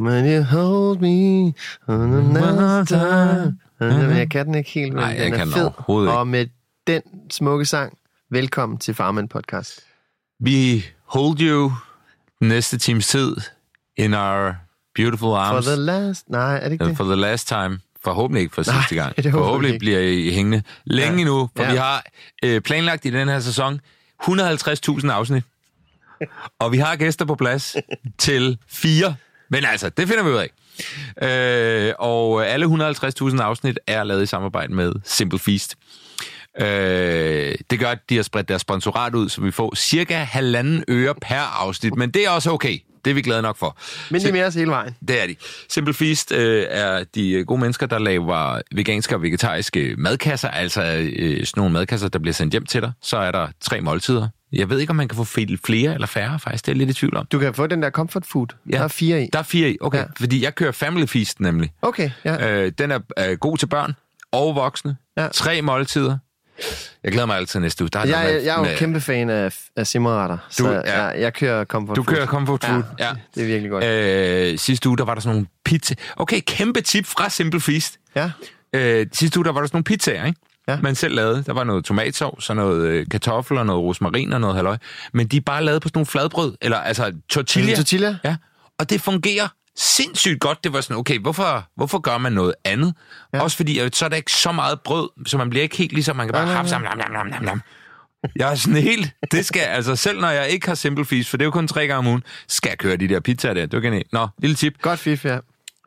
When you hold me on another time. Men jeg kan den ikke helt, men Nej, jeg den er kan den fed. overhovedet ikke. Og med den smukke sang, velkommen til Farman Podcast. Vi hold you næste times tid in our beautiful For arms. the last... Nej, er det ikke det? for the last time. Forhåbentlig ikke for Nej, sidste gang. det håber jeg Forhåbentlig ikke. bliver I hængende længe Ja. endnu, for Ja. vi har øh, planlagt i den her sæson 150.000 afsnit. Og vi har gæster på plads til fire. Men altså, det finder vi ud af. Øh, og alle 150.000 afsnit er lavet i samarbejde med Simple Feast. Øh, det gør, at de har spredt deres sponsorat ud, så vi får cirka halvanden øre per afsnit. Men det er også okay. Det er vi glade nok for. Men de er med os hele vejen. det er de. Simple Feast øh, er de øh, gode mennesker, der laver veganske og vegetariske madkasser, altså øh, sådan nogle madkasser, der bliver sendt hjem til dig. Så er der tre måltider. Jeg ved ikke, om man kan få flere eller færre, faktisk. Det er lidt i tvivl om. Du kan få den der comfort food. Der er fire i. Der er fire i, okay. Ja. Ja. Fordi jeg kører Family Feast nemlig. Okay, ja. Øh, den er øh, god til børn og voksne. Ja. Tre måltider. Jeg glæder mig altid næste uge. Der er Jeg, med- jeg er jo med- kæmpe fan af, af simmerretter, så ja. jeg, jeg kører comfort Du food. kører comfort food, ja. Det er virkelig godt. Øh, sidste uge, der var der sådan nogle pizza. Okay, kæmpe tip fra Simple Feast. Ja. Øh, sidste uge, der var der sådan nogle pizzaer, ikke? Ja. Man selv lavede. Der var noget tomatsovs, og noget øh, kartoffel, og noget rosmarin og noget halløj. Men de er bare lavet på sådan nogle fladbrød, eller altså tortilla. Det tortilla? Ja. Og det fungerer sindssygt godt. Det var sådan, okay, hvorfor, hvorfor gør man noget andet? Ja. Også fordi, så er der ikke så meget brød, så man bliver ikke helt ligesom, man kan bare have sammen, nam, nam, nam, nam. Jeg er sådan helt, det skal, altså selv når jeg ikke har Simple Feast, for det er jo kun tre gange om ugen, skal jeg køre de der pizzaer der. Det var genialt. Nå, lille tip. Godt fif, ja.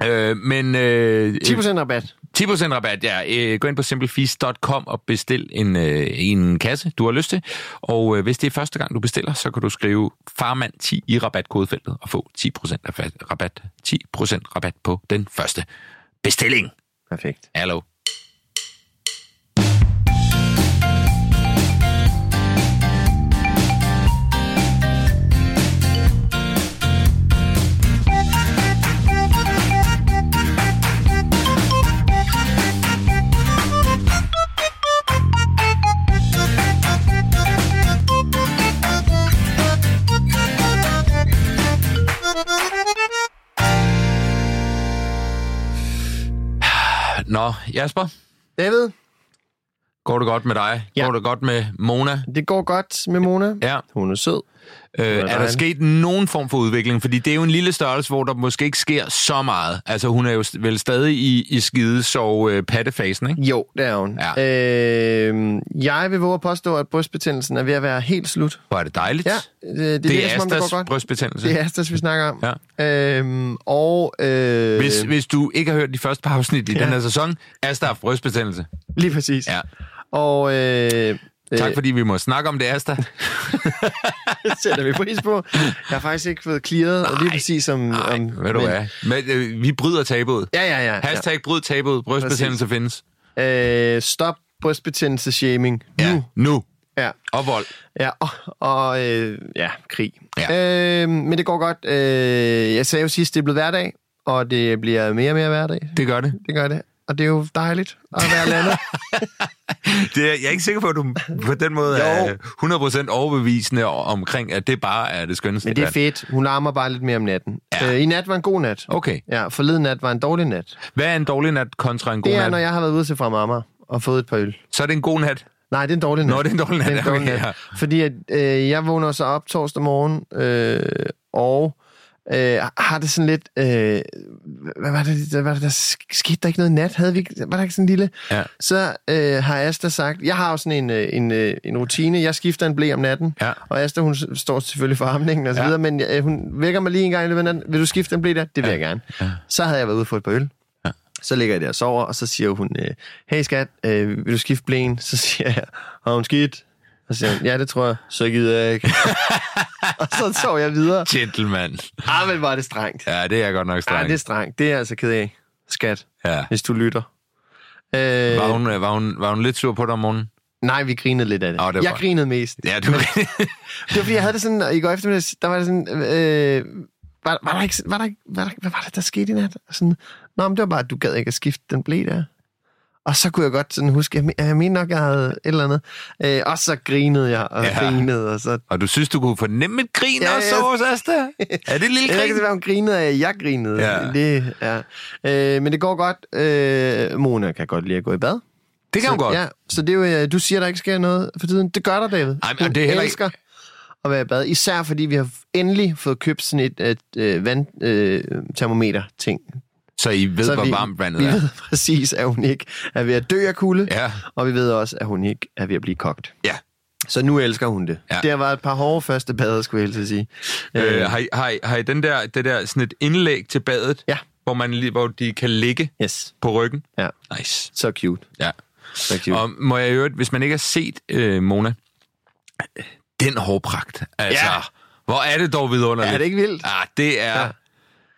Øh, men... Øh, 10% rabat. 10% rabat, ja. Øh, Gå ind på simplefeast.com og bestil en, øh, en kasse, du har lyst til. Og øh, hvis det er første gang, du bestiller, så kan du skrive farmand10 i rabatkodefeltet og få 10% rabat, rabat, 10% rabat på den første bestilling. Perfekt. Hallo. Nå, Jasper, David, går det godt med dig? Ja. Går det godt med Mona? det går godt med Mona. Ja. Hun er sød. Øh, er der sket nogen form for udvikling? Fordi det er jo en lille størrelse, hvor der måske ikke sker så meget. Altså, hun er jo vel stadig i, i skide så øh, pattefasen, ikke? Jo, det er hun. Ja. Øh, jeg vil våge at påstå, at brystbetændelsen er ved at være helt slut. Hvor er det dejligt. Ja, det, det, det virker, er det Astas går godt. brystbetændelse. Det er Astas, vi snakker om. Ja. Øhm, og øh, Hvis, hvis du ikke har hørt de første par afsnit i Ja. den her sæson, Asta har brystbetændelse. lige præcis. Ja. Og øh, Tak øh, fordi vi må snakke om det, Asta. det sætter vi pris på. Jeg har faktisk ikke fået clearet Nej. lige præcis om... Nej, om ved du hvad? Men, øh, vi bryder tabuet. Ja, ja, ja. Hashtag bryd tabuet. Brystbetændelse findes. ja. Øh, stop brystbetændelse-shaming. Ja, Nu. nu. Ja. Og vold. Ja, og, og øh, ja, krig. Ja. Øh, men det går godt. Øh, jeg sagde jo sidst, det er blevet hverdag, og det bliver mere og mere hverdag. Det gør det. Det gør det. Og det er jo dejligt at være landet. det er, jeg er ikke sikker på, at du på den måde Jo. er 100% overbevisende omkring, at det bare er det skønneste. Men det er fedt. Hun larmer bare lidt mere om natten. Ja. Øh, I nat var en god nat. Okay. Ja, forleden nat var en dårlig nat. Hvad er en dårlig nat kontra en god Det er, nat? når jeg har været ude til fra mamma og fået et par øl. Så er det en god nat. Nej, det er en dårlig nat. Nå, det er en dårlig nat. Det er en dårlig Okay, nat. ja. Fordi at, øh, jeg vågner så op torsdag morgen, øh, og øh, har det sådan lidt... Øh, hvad var det, der, var det, der skete der ikke noget nat? Havde vi, var der ikke sådan en lille... Ja. Så øh, har Asta sagt... Jeg har jo sådan en, øh, en, øh, en rutine. Jeg skifter en blæ om natten. Ja. Og Asta, hun står selvfølgelig for amningen og så Ja. videre, men øh, hun vækker mig lige en gang i løbet af natten. Vil du skifte en blæ der? Det vil jeg gerne. Ja. Så havde jeg været ude for et par øl. Ja. Så ligger jeg der og sover, og så siger hun, øh, hey skat, øh, vil du skifte blæen? Så siger jeg, har hun skidt? Og så siger ja, det tror jeg. Så gider jeg ikke. og så sov jeg videre. Gentleman. Ah, men var det strengt. Ja, det er godt nok Ja, strengt. det er strengt. Det er jeg altså ked af. Skat, Ja. hvis du lytter. Øh, Var hun, øh, var, hun, var hun lidt sur på dig om morgenen? Nej, vi grinede lidt af det. Åh, det var jeg grinede mest. Ja, du... Det var fordi, jeg havde det sådan, og i går eftermiddag, der var det sådan, øh, var, var, der ikke, var der ikke, var der, hvad var det, der skete i nat? Sådan, Nå, men det var bare, at du gad ikke at skifte den blæ der. Og så kunne jeg godt sådan huske, jeg, jeg mener nok, jeg havde et eller andet. Øh, og så grinede jeg og Ja. grinede, og så... Og du synes, du kunne fornemme et grin Ja, også ja. hos Asta? Er det et lille Jeg kan grin? ikke være, hun grinede af, jeg grinede. Ja. Det, ja. Øh, men det går godt. Øh, Mona kan godt lide at gå i bad. Det kan hun så, godt. Ja, så det er jo, øh, du siger, der ikke sker noget for tiden. Det gør der, David. Ej, men Hun det er heller ikke- elsker at være i bad. Især fordi vi har endelig fået købt sådan et, et, et vandtermometer-ting. Så I ved, så hvor vi, varmt vandet vi er. ved præcis, at hun ikke er ved at dø af kulde. Ja. Og vi ved også, at hun ikke er ved at blive kogt. Ja. Så nu elsker hun det. Ja. Ja. Det har været et par hårde første bade, skulle jeg helst sige. Øh, har, I, har, I, har I den der, det der sådan et indlæg til badet, Ja. hvor, man, hvor de kan ligge Yes. på ryggen? Ja. Nice. Så cute. Ja. Så cute. Og må jeg øvrigt, hvis man ikke har set øh, Mona, den hårpragt, altså, Ja. hvor er det dog vidunderligt. Er det ikke vildt? Ah, det er ja.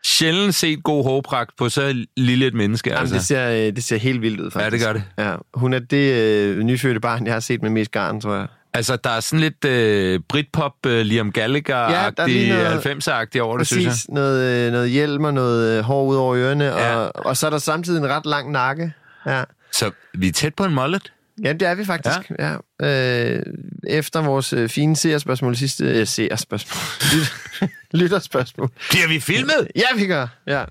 Ja. sjældent set god hårpragt på så lille et menneske. Jamen, Altså. det, ser, øh, det ser helt vildt ud, faktisk. det gør det. Ja. Hun er det øh, nyfødte barn, jeg har set med mest garn, tror jeg. Altså, der er sådan lidt øh, Britpop, øh, Liam Ja, er Gallagher-agtig, ja, noget- 90'er-agtig over det, synes jeg. Præcis. Noget, øh, noget hjelm og noget øh, hår ud over ørerne, Ja. og, og så er der samtidig en ret lang nakke. Ja. Så vi er tæt på en mullet. Ja, det er vi faktisk. Ja. Ja. Øh, efter vores øh, fine seerspørgsmål sidste... Øh, seerspørgsmål. Lyt- Lytterspørgsmål. Bliver vi filmet? Ja, vi gør. Ja.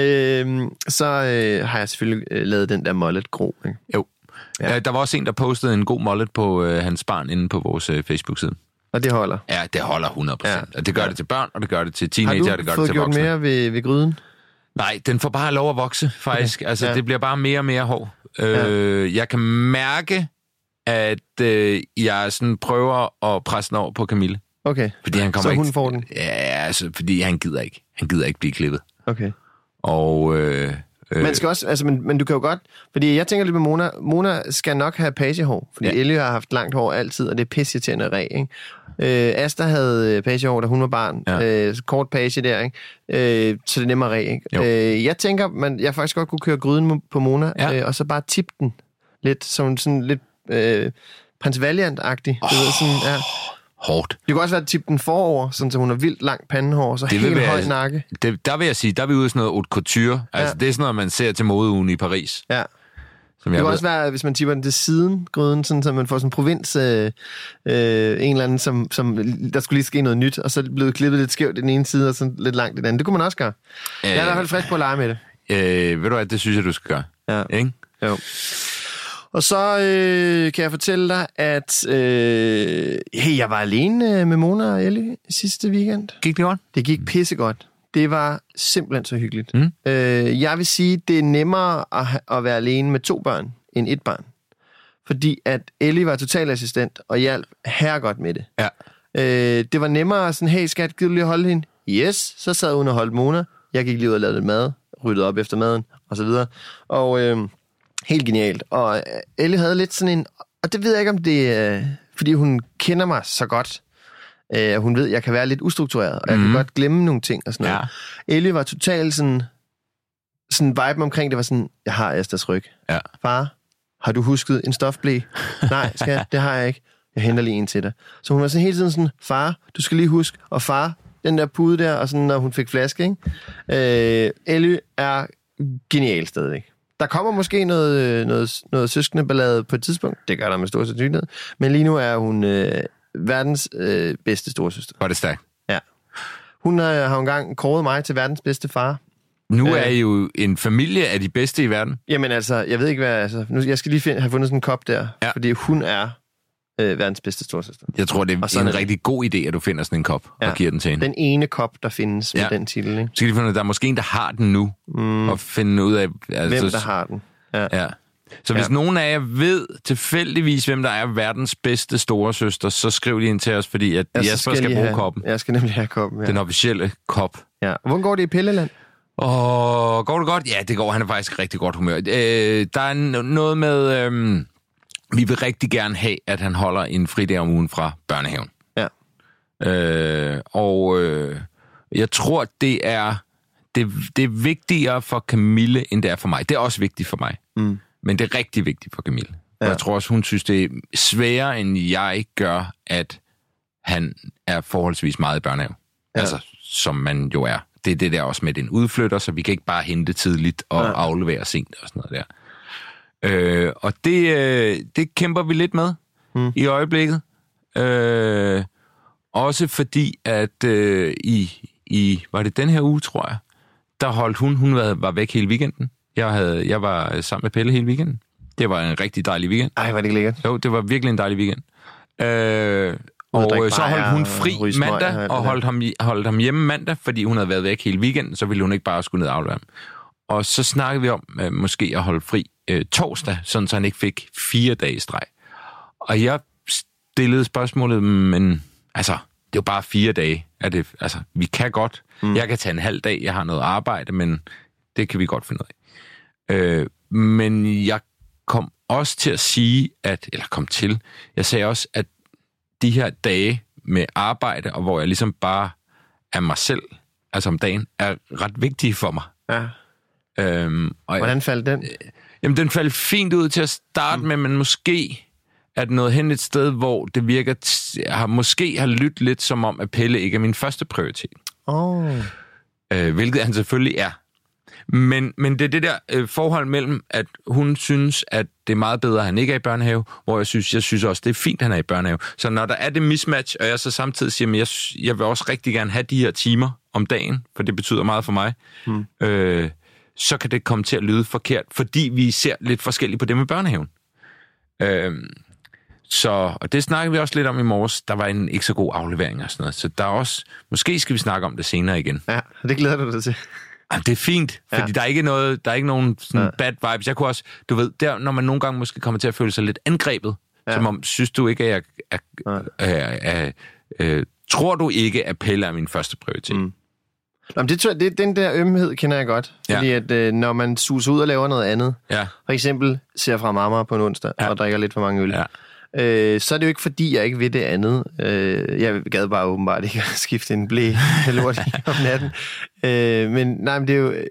Øh, så øh, har jeg selvfølgelig øh, lavet den der mullet gro. Ikke? Jo. Ja. Der var også en, der postede en god mullet på øh, hans barn inde på vores øh, Facebook-side. Og det holder. Ja, det holder 100%. Ja. Ja. Og det gør det til børn, og det gør det til Har teenager, og du det gør det fået til gjort voksne. mere ved, ved gryden? Nej, den får bare lov at vokse, faktisk. Okay. Altså, ja. Ja. det bliver bare mere og mere hår. Øh, jeg kan mærke, at øh, jeg sådan prøver at presse den over på Camille. Okay. Fordi han kommer Så ikke... hun får den? Ja, altså, fordi han gider ikke. Han gider ikke blive klippet. Okay. Og... Øh, øh, Man skal også, altså, men, men du kan jo godt, fordi jeg tænker lidt med Mona, Mona skal nok have pagehår, fordi Ja. Ellie har haft langt hår altid, og det er pisseirriterende at ræ, ikke? Øh, Asta havde øh, pagehår, da hun var barn, Ja. øh, kort page der, ikke? Øh, så det er nemmere ræ, ikke? Jo. Øh, jeg tænker, man, jeg faktisk godt kunne køre gryden på Mona, Ja. øh, og så bare tippe den lidt, som sådan lidt øh, Prins Valiant-agtig, du ved, sådan, ja. Hårdt. Det kunne også være at tippe den forover, sådan, så hun har vildt langt pandehår, så Det helt være- høj nakke. Det, der vil jeg sige, der er vi ude sådan noget haute couture. Altså, Ja. det er sådan noget, man ser til modeugen i Paris. Ja. Som Det kan ved. også være, hvis man tipper den til siden, gryden, sådan, så man får sådan en provins, øh, øh, en eller anden, som, som, der skulle lige ske noget nyt, og så det blevet klippet lidt skævt i den ene side, og så lidt langt i den anden. Det kunne man også gøre. Jeg er i hvert fald frisk på at lege med det. Øh, ved du hvad, det synes jeg, du skal gøre. Ja. Ikke? Jo. Og så øh, kan jeg fortælle dig, at øh, hey, jeg var alene øh, med Mona og Ellie sidste weekend. Gik det godt? Det gik pissegodt. Det var simpelthen så hyggeligt. Mm. Øh, jeg vil sige, det er nemmere at, at være alene med to børn end et barn. Fordi at Ellie var totalassistent og hjalp herregodt med det. Ja. Øh, det var nemmere sådan, hey skat, gider du lige holde hende? Yes, så sad hun og holdt Mona. Jeg gik lige ud og lavede lidt mad, ryddede op efter maden, og så videre. Og øh, helt genialt. Og øh, Ellie havde lidt sådan en, og det ved jeg ikke, om det er, fordi hun kender mig så godt. Øh, hun ved, jeg kan være lidt ustruktureret, og jeg Mhm. kan godt glemme nogle ting og sådan noget. Ja. Ellie var totalt sådan, sådan vibe omkring, det var sådan, jeg har Astas ryg. Ja. Far, har du husket en stofblæ? Nej, skat, det har jeg ikke. Jeg henter lige en til dig. Så hun var sådan hele tiden sådan, far, du skal lige huske, og far, den der pude der, og sådan, når hun fik flaske, ikke? Øh, Ellie er genial stadigvæk. Der kommer måske noget, øh, noget, noget søskende ballade på et tidspunkt. Det gør der med stor sandsynlighed. Men lige nu er hun øh, verdens øh, bedste storsøster. Var det stærkt. Ja. Hun øh, har jo engang kåret mig til verdens bedste far. Nu Øh. er I jo en familie af de bedste i verden. Jamen altså, jeg ved ikke hvad, altså, nu, jeg skal lige finde, have fundet sådan en kop der, Ja. fordi hun er øh, verdens bedste storsøster. Jeg tror, det er Og sådan en rigtig god idé, at du finder sådan en kop ja. og giver den til hende. Den ene kop, der findes med Ja. den titel. Ikke? Så skal de finde der er måske en, der har den nu, mm. og finde ud af... Altså, Hvem der har den. Ja. Ja. Så hvis Ja. nogen af jer ved tilfældigvis, hvem der er verdens bedste store søster, så skriv lige ind til os, fordi at Ja, Jesper skal de bruge have, koppen. Jeg skal nemlig have koppen, ja. Den officielle kop. ja. Hvordan går det i Pilleland? Og går det godt? Ja, det går. Han er faktisk rigtig godt humør. Øh, der er noget med... Øh, vi vil rigtig gerne have, at han holder en fridag om ugen fra børnehaven. Ja. Øh, og øh, jeg tror, det er, det, det er vigtigere for Camille, end det er for mig. Det er også vigtigt for mig. Mm. Men det er rigtig vigtigt for Camille. Ja. Og jeg tror også, hun synes, det er sværere, end jeg gør, at han er forholdsvis meget i børnehave. Ja. Altså, som man jo er. Det er det der også med den udflytter, så vi kan ikke bare hente tidligt og ja. aflevere sent og sådan noget der. Øh, og det, øh, det kæmper vi lidt med Mm. i øjeblikket. Øh, også fordi, at øh, i, i, var det den her uge, tror jeg, der holdt hun, hun var, var væk hele weekenden. Jeg, havde, jeg var sammen med Pelle hele weekenden. Det var en rigtig dejlig weekend. Ej, var det ikke lækkert. Jo, det var virkelig en dejlig weekend. Øh, og øh, så holdt hun fri og mandag, og holdt ham, holdt ham hjemme mandag, fordi hun havde været væk hele weekenden, så ville hun ikke bare skulle ned og aflevere ham. Og så snakkede vi om øh, måske at holde fri øh, torsdag, sådan så han ikke fik fire dage i streg. Og jeg stillede spørgsmålet, men altså, det er jo bare fire dage. Er det, altså, vi kan godt. Mm. Jeg kan tage en halv dag, jeg har noget arbejde, men det kan vi godt finde ud af. Øh, men jeg kom også til at sige, at, eller kom til, jeg sagde også, at de her dage med arbejde, og hvor jeg ligesom bare er mig selv, altså om dagen, er ret vigtige for mig. Ja. Øhm, og Hvordan faldt den? Jamen, den faldt fint ud til at starte mm. med, men måske er det noget hen et sted, hvor det virker, har måske har lyttet lidt som om, at Pelle ikke er min første prioritet. Oh. Øh, hvilket han selvfølgelig er. Men, men det er det der øh, forhold mellem, at hun synes, at det er meget bedre, at han ikke er i børnehave, hvor jeg synes, jeg synes også, det er fint, at han er i børnehave. Så når der er det mismatch, og jeg så samtidig siger, at jeg, jeg vil også rigtig gerne have de her timer om dagen, for det betyder meget for mig, mm. øh, så kan det komme til at lyde forkert, fordi vi ser lidt forskelligt på det med børnehaven. Øh, så, og det snakkede vi også lidt om i morges. Der var en ikke så god aflevering og sådan noget. Så der er også, måske skal vi snakke om det senere igen. Ja, det glæder du dig til. Jamen, det er fint, fordi Ja. der er ikke noget, der er ikke nogen sådan Ja. bad vibes. Jeg kunne også, du ved, der, når man nogle gange måske kommer til at føle sig lidt angrebet, Ja. som om, synes du ikke, at jeg, er, Nej. er, er, er, tror du ikke, at Pelle er min første prioritet? Mm. Nå, men det, det, den der ømhed kender jeg godt. Ja. Fordi at øh, når man suser ud og laver noget andet, Ja, for eksempel ser fra mamma på en onsdag ja. Og drikker lidt for mange øl, ja. øh, så er det jo ikke fordi, jeg ikke ved det andet. Øh, jeg gad bare åbenbart ikke at skifte en blæ lort om natten. Øh, men nej, men det er jo, øh,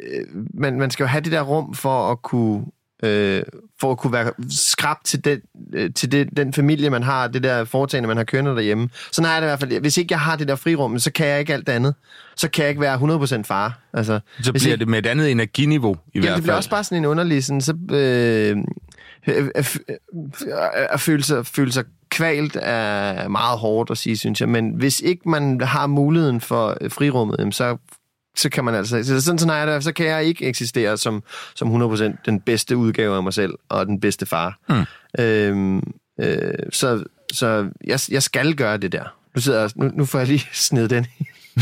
man, man skal jo have det der rum for at kunne øh, for at kunne være skrab til, den, øh, til det, den familie, man har, det der foretagende, man har kørende derhjemme. Så har jeg det i hvert fald. Hvis ikke jeg har det der frirum, så kan jeg ikke alt det andet. Så kan jeg ikke være 100% far. Altså, Så bliver ikke, det med et andet energiniveau i Jamen, hvert det fald. bliver også bare sådan en underlig, sådan, så, øh, at, føle, sig, føle sig kvalt er meget hårdt at sige, synes jeg. Men hvis ikke man har muligheden for øh, frirummet, så, så kan man altså... Så sådan, sådan har jeg det, så kan jeg ikke eksistere som, som 100% den bedste udgave af mig selv, og den bedste far. Mm. Øhm, øh, så så jeg, jeg skal gøre det der. Nu, sidder jeg, nu, nu får jeg lige sned den.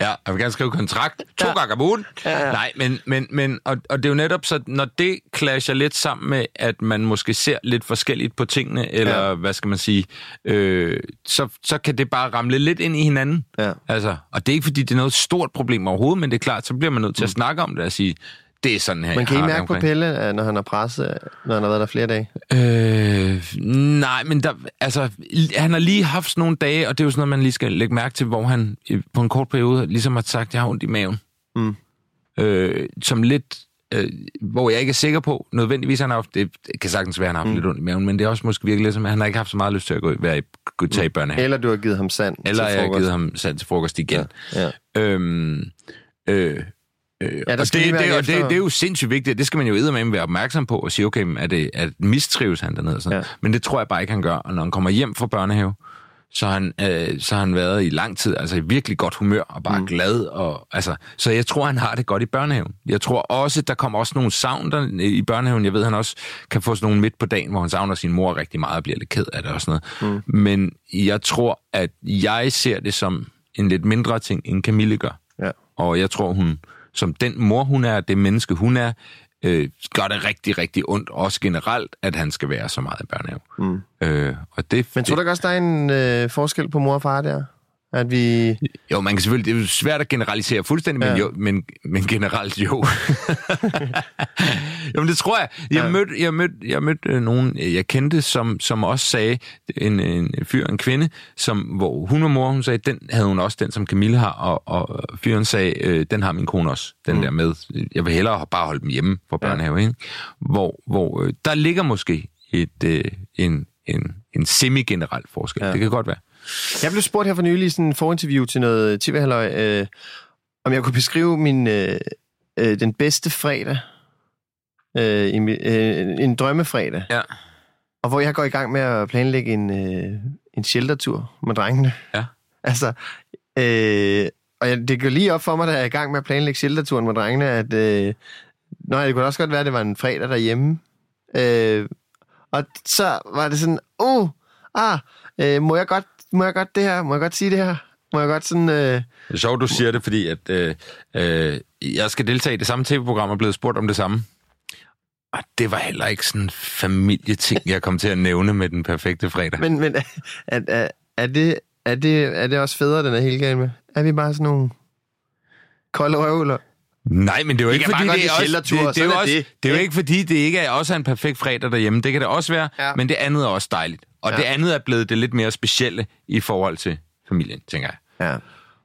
Ja, jeg vil gerne skrive kontrakt. To Ja. gange om ugen. Ja, ja. Nej, men, men, men og, og det er jo netop så, når det clasher lidt sammen med, at man måske ser lidt forskelligt på tingene, eller Ja. hvad skal man sige, øh, så, så kan det bare ramle lidt ind i hinanden. Ja. Altså, og det er ikke, fordi det er noget stort problem overhovedet, men det er klart, så bliver man nødt til at snakke om det og sige, det er sådan her, Man kan I har det mærke på. Pelle, at når han er presset, når han har været der flere dage? Øh, nej, men der, altså, han har lige haft sådan nogle dage, og det er jo sådan noget, man lige skal lægge mærke til, hvor han øh, på en kort periode ligesom har sagt, jeg har ondt i maven. Mm. Øh, som lidt, øh, hvor jeg ikke er sikker på, nødvendigvis han har haft, det kan sagtens være, han har haft mm. lidt ondt i maven, men det er også måske virkelig som, at han har ikke haft så meget lyst til at gå, være i, gå tage i børnehave. Eller du har givet ham sand Eller til jeg har frokost. givet ham sand til frokost igen. Ja. Ja. Øhm, øh, øh, Ja, der og det, det, og det, det er jo sindssygt vigtigt, det skal man jo eddermame være opmærksom på og sige, okay, men er det, er det mistrives han dernede? og Sådan. Ja. Men det tror jeg bare ikke, han gør. Og når han kommer hjem fra børnehave, så har han, øh, så han været i lang tid, altså i virkelig godt humør og bare mm. glad. Og, altså, så jeg tror, han har det godt i børnehaven. Jeg tror også, der kommer også nogle savn der, i børnehaven. Jeg ved, han også kan få sådan nogle midt på dagen, hvor han savner sin mor rigtig meget og bliver lidt ked af det og sådan noget. Mm. Men jeg tror, at jeg ser det som en lidt mindre ting, end Camille gør. Ja. Og jeg tror, hun, som den mor, hun er, det menneske, hun er, øh, gør det rigtig, rigtig ondt, også generelt, at han skal være så meget i børnehave. Mm. Øh, og det, Men tror du ikke også, der er en øh, forskel på mor og far der? At vi... Jo, man kan selvfølgelig, det er jo svært at generalisere fuldstændig, ja. men, jo, men, men generelt jo. jo, men det tror jeg. Jeg Ja. mødte, jeg mødte, jeg mødte øh, nogen, øh, jeg kendte, som, som også sagde, en, en fyr, en kvinde, som, hvor hun var mor, hun sagde, den havde hun også, den som Camille har, og, og fyren sagde, øh, den har min kone også, den mm. der med, jeg vil hellere bare holde dem hjemme fra børnehave, ikke? Hvor, hvor øh, der ligger måske et, øh, en, en, en semi-generel forskel. Ja. Ja. Det kan godt være. Jeg blev spurgt her for nylig i sådan en forinterview til noget tv øh, om jeg kunne beskrive min, øh, øh, den bedste fredag. Øh, mi- øh, en drømmefredag. Ja. Og hvor jeg går i gang med at planlægge en, øh, en sheltertur med drengene. Ja. Altså, øh, og jeg, det går lige op for mig, da jeg er i gang med at planlægge shelterturen med drengene, at øh, nå, det kunne også godt være, at det var en fredag derhjemme. Øh, og så var det sådan, uh, ah, øh, må jeg godt, må jeg godt det her? Må jeg godt sige det her? Må jeg godt sådan... Øh, Det er sjovt, du siger det, fordi at, øh, øh, jeg skal deltage i det samme tv-program og blevet spurgt om det samme. Og det var heller ikke sådan en familieting, jeg kom til at nævne med den perfekte fredag. men men er, er, er, det, er, det, er det også federe, den er helt galt med? Er vi bare sådan nogle kolde røvler? Nej, men det er jo ikke fordi, det er, også, det, det, er jo er også, det. det er jo ikke fordi, det ikke er også er en perfekt fredag derhjemme. Det kan det også være, Ja. men det andet er også dejligt. Og Ja. det andet er blevet det lidt mere specielle i forhold til familien, tænker jeg. Ja.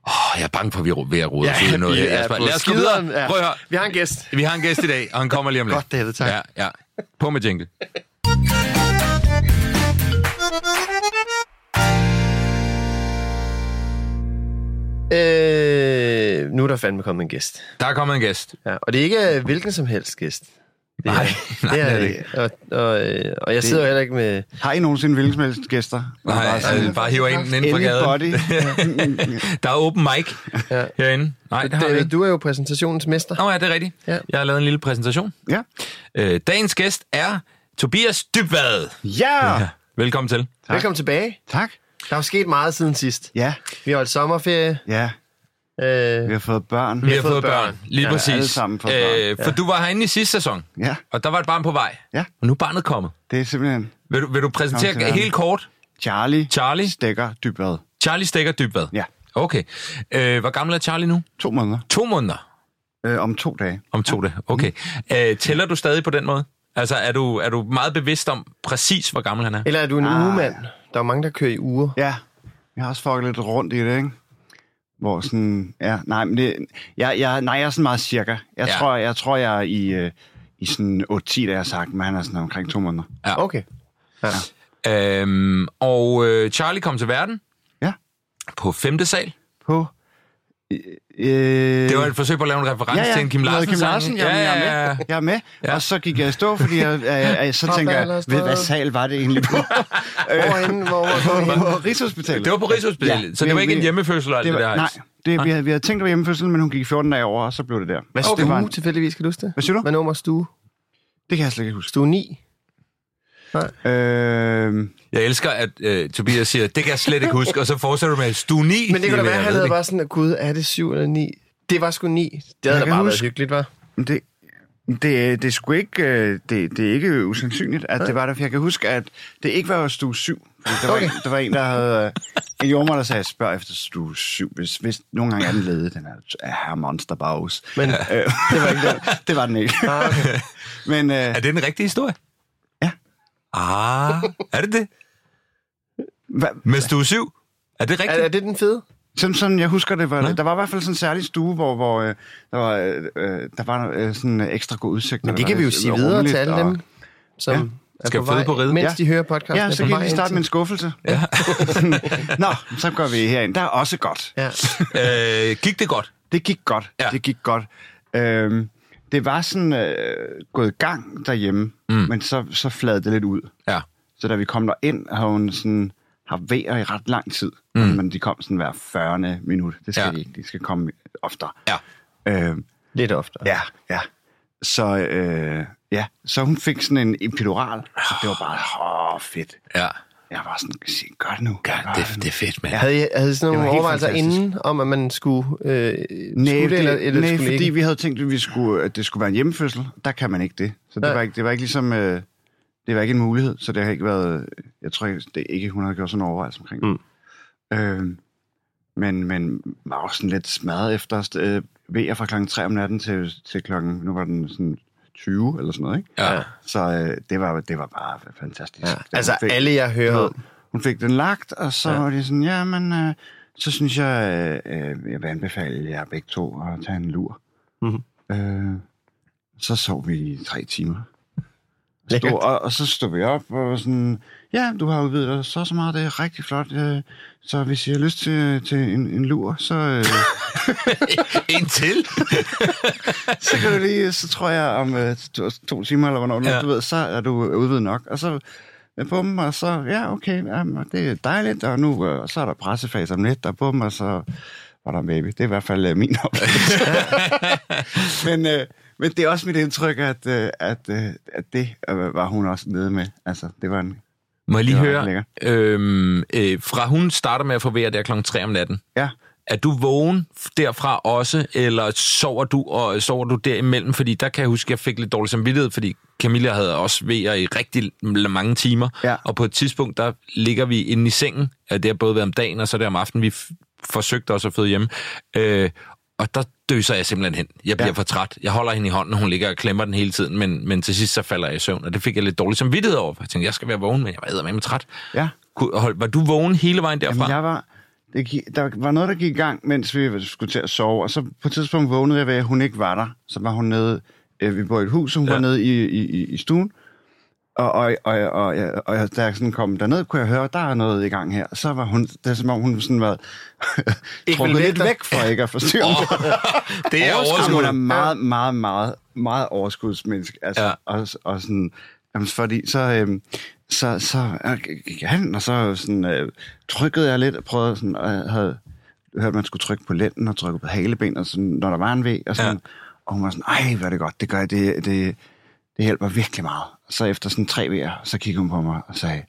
Åh, jeg er bange for, at vi er ved at rode os ud i noget er på Lad os gå videre. Ja. Prøv at. Vi har en gæst. Vi har en gæst i dag, og han kommer lige om lidt. Godt, David, tak. Ja, ja. På med jingle. Øh, nu er der fandme kommet en gæst. Der er kommet en gæst. Ja, og det er ikke øh, hvilken som helst gæst. Det er, Nej, nej, det er, det er det ikke. Og, og, øh, og jeg sidder heller ikke med... Har I nogensinde hvilken som helst gæster? Nej, altså, bare hiver en ind fra gaden. Anybody? Der er open mic Ja. herinde. Nej, det har David, ikke. du er jo præsentationens mester. Nå ja, det er rigtigt. Ja. Jeg har lavet en lille præsentation. ja. Øh, dagens gæst er Tobias Dybvad. Ja! Ja. Velkommen til. Tak. Velkommen tilbage. Tak. Der er jo sket meget siden sidst. Ja, Vi har holdt sommerferie. ja. Øh, Vi har fået børn. Vi har fået børn. Lige Ja, præcis. alle sammen fået børn. Øh, for du var herinde i sidste sæson, Ja, og der var et barn på vej. Ja. Og nu er barnet kommet. det er simpelthen Vil du, vil du præsentere verden. helt kort? Charlie, Charlie? Stikker Dybvad. Charlie Stikker Dybvad. Ja, Okay. Øh, hvor gammel er Charlie nu? to måneder. To måneder. Øh, om to dage. Om to dage. Okay. Øh, tæller du stadig på den måde? Altså, er du, er du meget bevidst om præcis, hvor gammel han er? eller er du en Ah. ugemand? Der er mange, der kører i uger. Ja, jeg har også fucket lidt rundt i det, ikke? Hvor sådan, ja, nej, men det, jeg, jeg, nej, jeg er sådan meget cirka. Jeg, Ja. ja. tror, jeg tror, jeg er i, øh, i sådan 8-10, da jeg har sagt, men han er sådan omkring to måneder. Ja. Okay. Ja. Øhm, og øh, Charlie kom til verden Ja. på femte sal. På... Øh, Det var et forsøg på at lave en reference til en Kim Larsen. Kim Larsen, ja, ja, jeg er med. Jeg er med. Ja. Ja. Og så gik jeg i stå, fordi jeg, jeg, jeg, så tænker eller jeg, ved, hvad sal var det egentlig på? Hvorhenne? Hvor, hvor, hvor, på Rigshospitalet. Det var på Rigshospitalet, Ja. så det var Vi- ikke en hjemmefødsel alt det det, der. nej, det, vi, havde, vi havde tænkt, det var hjemmefødsel, men hun gik 14 dage over, og så blev det der. hvad Så stue det, var en, tilfældigvis, kan du huske det? hvad siger du? Hvad nummer stue? Det kan jeg slet ikke huske. Stue 9? Øh, Jeg elsker, at øh, Tobias siger, det kan jeg slet ikke huske, og så fortsætter du med stue 9. Men det kunne da være, jeg han havde det bare sådan, at gud, er det 7 eller 9? Det var sgu 9. Det havde da bare været huske- hyggeligt, var. det, det, det er sgu ikke, øh, det, det er ikke usandsynligt, at det var der, for jeg kan huske, at det ikke var stue 7. Fordi der, var Okay. en, der var en, der havde... øh, En jordmor, der sagde, spørg efter stue 7, hvis, hvis nogle gange er den ledet, den er, er her monsterbags. Men Øh, det var ikke den. Det var den ikke. Ah, okay. Men øh, Er det den rigtige historie? Ah, er det det? hva, Med stue 7? Er det er, rigtigt? er det den fede? sådan, sådan, jeg husker det, var, Nå. der var i hvert fald sådan en særlig stue, hvor, hvor øh, der var, øh, øh, der var øh, sådan øh, ekstra god udsigt. Men det kan vi jo sige videre til alle og- dem, som Ja. er Skal på føde vej, på riget. mens Ja. de hører podcasten. Ja, er så kan vi starte med en skuffelse. Ja. Nå, så går vi herind. Der er også godt. Ja. Øh, gik det godt? Det gik godt. Ja. Det gik godt. Øhm, det var sådan øh, gået i gang derhjemme, mm. men så, så flade det lidt ud. Ja. Så da vi kom ind, har hun sådan har vejer i ret lang tid, Mm. mm. men de kom sådan hver 40. minut. Det skal Ja. de ikke. De skal komme oftere. Ja. Øh, Lidt oftere. ja, ja. Så, øh, ja. så hun fik sådan en epidural. Så det var bare, åh, fedt. Ja. Jeg var sådan, "Sig, gør det nu. Ja, gør det, nu." det er fedt, mand. Ja. Havde I, havde sådan Det nogle overvejelser fantastisk. inden, om at man skulle, øh, Nej, skulle det, eller, eller nej skulle fordi ikke? vi havde tænkt, at, vi skulle, at det skulle være en hjemmefødsel. Der kan man ikke det. Så det, Nej. var ikke, det var ikke ligesom... Øh, det var ikke en mulighed, så det har ikke været... Jeg tror ikke, det er ikke, hun har gjort sådan en overvejelse omkring det. Mm. Øh, men, men var også sådan lidt smadret efter øh, vejer fra klokken 3 om natten til, til klokken... Nu var den sådan 20 eller sådan noget, ikke? Ja. Så øh, det, var, det var bare fantastisk. Ja. Altså fik- alle, jeg hører. Hun fik den lagt, og så Ja. var de sådan, ja, men øh, så synes jeg, øh, jeg vil anbefale jer begge to at tage en lur. Mhm. Øh, så sov vi i tre timer. Stod, og, og så stod vi op og sådan, ja, du har udvidet dig så så meget, det er rigtig flot. Øh, så hvis I har lyst til, til en, en lur, så, øh, En til? så kan du lige, så tror jeg om øh, to, to timer, eller hvornår Ja. du ved, så er du udvidet nok. Og så øh, på dem, og så, ja, okay, jamen, det er dejligt, og nu og så er der pressefase om lidt, og på dem, og så var der baby. Det er i hvert fald min oplevelse. men, øh, men det er også mit indtryk, at, øh, at, øh, at det var hun også nede med. Altså, det var en... Må jeg lige høre, øhm, øh, fra hun starter med at få vejr der klokken 3 om natten, Ja, er du vågen derfra også, eller sover du, og sover du derimellem? Fordi der kan jeg huske, at jeg fik lidt dårlig samvittighed, fordi Camilla havde også vejr i rigtig mange timer. Ja. Og på et tidspunkt, der ligger vi inde i sengen. Øh, Det har både været om dagen, og så er det om aftenen, vi forsøgte også at føde hjemme. Øh, og der døser jeg simpelthen hen. Jeg bliver ja. For træt. Jeg holder hende i hånden, og hun ligger og klemmer den hele tiden, men, men til sidst så falder jeg i søvn, og det fik jeg lidt dårlig samvittighed over. for Jeg tænkte, jeg skal være vågen, men jeg var med træt. ja. Hold- Var du vågen hele vejen derfra? Jamen, jeg var, det gik, der var noget, der gik i gang, mens vi skulle til at sove, og så på et tidspunkt vågnede jeg ved, at hun ikke var der. Så var hun nede, øh, vi bor i et hus, så hun ja. var nede i, i, i, i stuen, og, og, og, og, og, og da jeg sådan kom derned, kunne jeg høre, at der er noget i gang her. Så var hun, det er som om hun sådan var trukket lidt væk for ikke at forstyrre mig. det er Overskud. Hun er meget, meget, meget, meget overskudsmenneske. Altså, Ja. og, og sådan, jamen, fordi så, øhm, så, så øh, gik jeg hen, og så sådan, øh, trykkede jeg lidt og prøvede sådan, og jeg havde hørt, at man skulle trykke på lænden og trykke på haleben, og sådan, når der var en væg, og sådan, Ja. og hun var sådan, ej, hvad er det godt, det gør jeg, det, det, det hjælper virkelig meget. Og så efter sådan tre vejer, så kiggede hun på mig og sagde,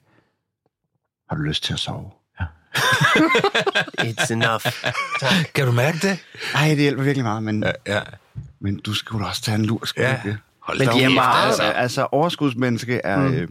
har du lyst til at sove? It's enough. Kan du mærke det? Ej, det hjælper virkelig meget, men, ja. Ja. men du skulle da også tage en lur, skal Ja. ikke det? Hold Men de er meget- Altså, altså overskudsmenneske er, mm. øh,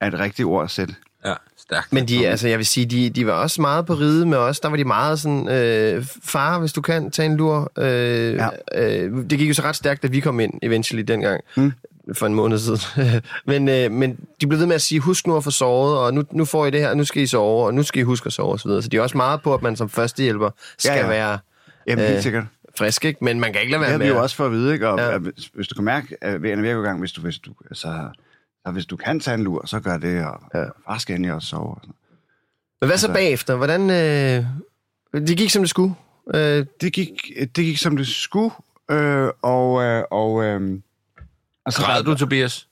er et rigtigt ord at sætte. Ja, stærkt. Men de, altså, jeg vil sige, de, de var også meget på ride med os. Der var de meget sådan, øh, far, hvis du kan, tage en lur. Øh, ja. Ja. øh, det gik jo så ret stærkt, da vi kom ind, eventually, dengang. Mm. For en måned siden. men, øh, men de blev ved med at sige, husk nu at få sovet, og nu, nu får I det her, og nu skal I sove, og nu skal I huske at sove, og så videre. Så de er også meget på, at man som førstehjælper skal ja, Ja, være Jamen, helt Øh, sikkert. frisk, ikke? Men man kan ikke lade Det være har med vi jo også for at vide, ikke? Og, Ja. hvis, hvis du kan mærke, at vejerne virker i gang, hvis du, hvis du, altså, så hvis du kan tage en lur, så gør det, og ja. far skal endelig også sove. Og sådan. Men hvad så altså- bagefter? Hvordan... Øh, det gik, som det skulle. Øh, Det, gik, det gik, som det skulle, øh, og, øh, og, øh, og så Græd du, Tobias?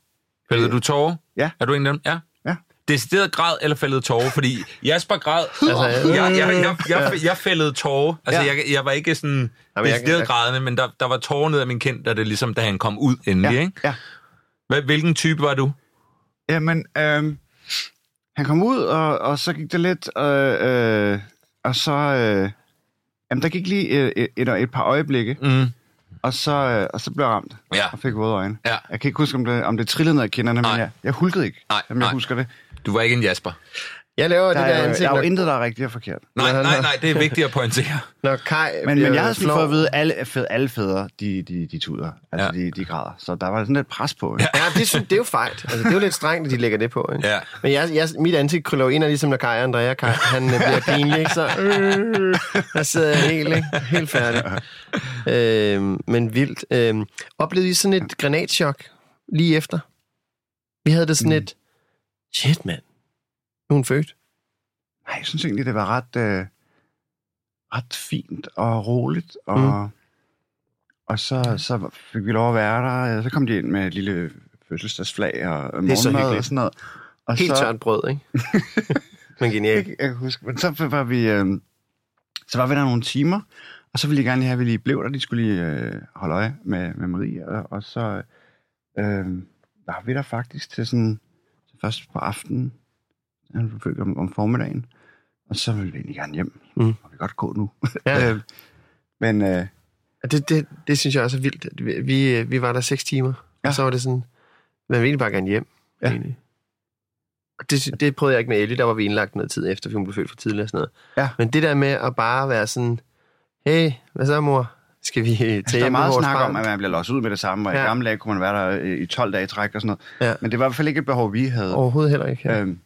Fældede du tårer? Ja. Er du en af dem? Ja. Ja. Decideret græd eller fældede tårer? Fordi Jasper græd. Altså, jeg, jeg, jeg, jeg, jeg fældede tårer. Altså, Ja. jeg, jeg var ikke sådan Jamen, decideret jeg- grædende, men der, der var tårer ned af min kind, da, det ligesom, da han kom ud endelig. Ja, Ikke? ja. Hvad, hvilken type var du? Jamen, øh, han kom ud, og, og så gik det lidt, øh, øh, og så... Øh, jamen, der gik lige øh, et, et, et par øjeblikke, Mm. Og så, øh, og så blev jeg ramt, Ja. og fik våde øjne. Ja. Jeg kan ikke huske, om det, om det trillede ned ad kinderne, men jeg, jeg hulkede ikke, Nej, som nej. jeg husker det. Du var ikke en Jasper. Jeg laver Der det er, der jo- ansigt, der er jo når, intet, der er rigtigt og forkert. Nej, nej, nej, det er vigtigt at pointere. når Kai Men, men jeg havde sådan fået at vide, at alle, fed, alle fædre, de, de, de tuder. Altså, Ja. de, de græder. Så der var sådan lidt pres på. Ikke? Ja. Ja, det, synes, det er jo fejt. Altså, det er jo lidt strengt, at de lægger det på. Ikke? Ja. Men jeg, jeg, mit ansigt krøller jo ind, og ligesom når Kai og Andrea, Kai, han øh, bliver pinlig, ikke? så øh, der sidder jeg helt, ikke? helt færdig. Øh, men vildt. Øh, oplevede I sådan et granatschok lige efter? Vi havde det sådan Mm. et, shit mand, nu hun født. Nej, jeg synes egentlig, det var ret, øh, ret fint og roligt. Og, Mm. og så, så fik vi lov at være der. Så kom de ind med et lille fødselsdagsflag og morgenmad og sådan noget. Og Helt så, tørt brød, ikke? Men genialt. Jeg, jeg kan huske. Men så var vi, øh, så var vi der nogle timer, og så ville de gerne lige have, at vi lige blev der. De skulle lige øh, holde øje med, med Marie, og, og så øh, var vi der faktisk til sådan, først på aftenen, han blev født om, om formiddagen, og så ville vi egentlig gerne hjem. Mm. Og vi kan godt gå nu. Ja. øh, men øh, Det, det, det synes jeg også er vildt. Vi- Vi, vi var der seks timer, ja. Og så var det sådan, man ville egentlig bare gerne hjem. Ja. Egentlig. Og det, det prøvede jeg ikke med Ellie, der var vi indlagt noget tid efter, fordi hun blev født for tidligt og sådan noget. Ja. Men det der med at bare være sådan, hey, hvad så mor? Skal vi tage altså, der er meget snak barn? om, at man bliver låst ud med det samme, og Ja. i gamle dage kunne man være der øh, i 12 dage i træk og sådan noget. Ja. Men det var i hvert fald ikke et behov, vi havde. Overhovedet heller ikke. Ja. Øhm,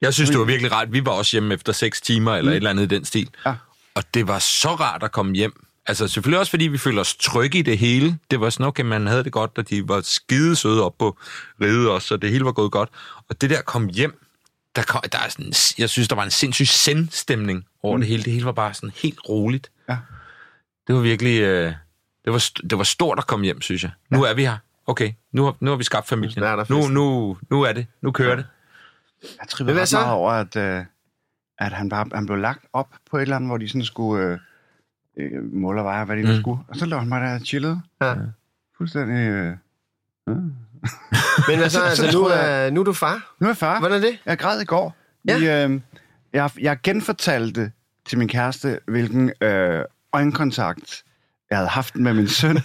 Jeg synes, det var virkelig rart. Vi var også hjemme efter 6 timer, eller Mm. et eller andet i den stil. Ja. Og det var så rart at komme hjem. Altså selvfølgelig også, fordi vi følte os trygge i det hele. Det var sådan, okay, man havde det godt, og de var skide søde op på riget også, så det hele var gået godt. Og det der kom hjem, der, kom, der er sådan, jeg synes, der var en sindssyg sendstemning over mm. det hele. Det hele var bare sådan helt roligt. Ja. Det var virkelig... Øh, det, var, det var stort at komme hjem, synes jeg. Nu er vi her. Okay, nu har, nu har vi skabt familien. Nu Nu, nu, nu er det. Nu kører det. Jeg hvad ret så? meget over, at, øh, at han, bare, han blev lagt op på et eller andet, hvor de sådan skulle øh, øh, måle og veje, hvad de nu Mm. skulle. Og så lå han bare der og chillede. Ja. Fuldstændig... Øh. Men altså, Så altså nu, er, nu er du far. Nu er jeg far. Hvordan er det? Jeg græd i går. Ja. Vi, øh, jeg, jeg genfortalte til min kæreste, hvilken øh, øjenkontakt jeg havde haft med min søn.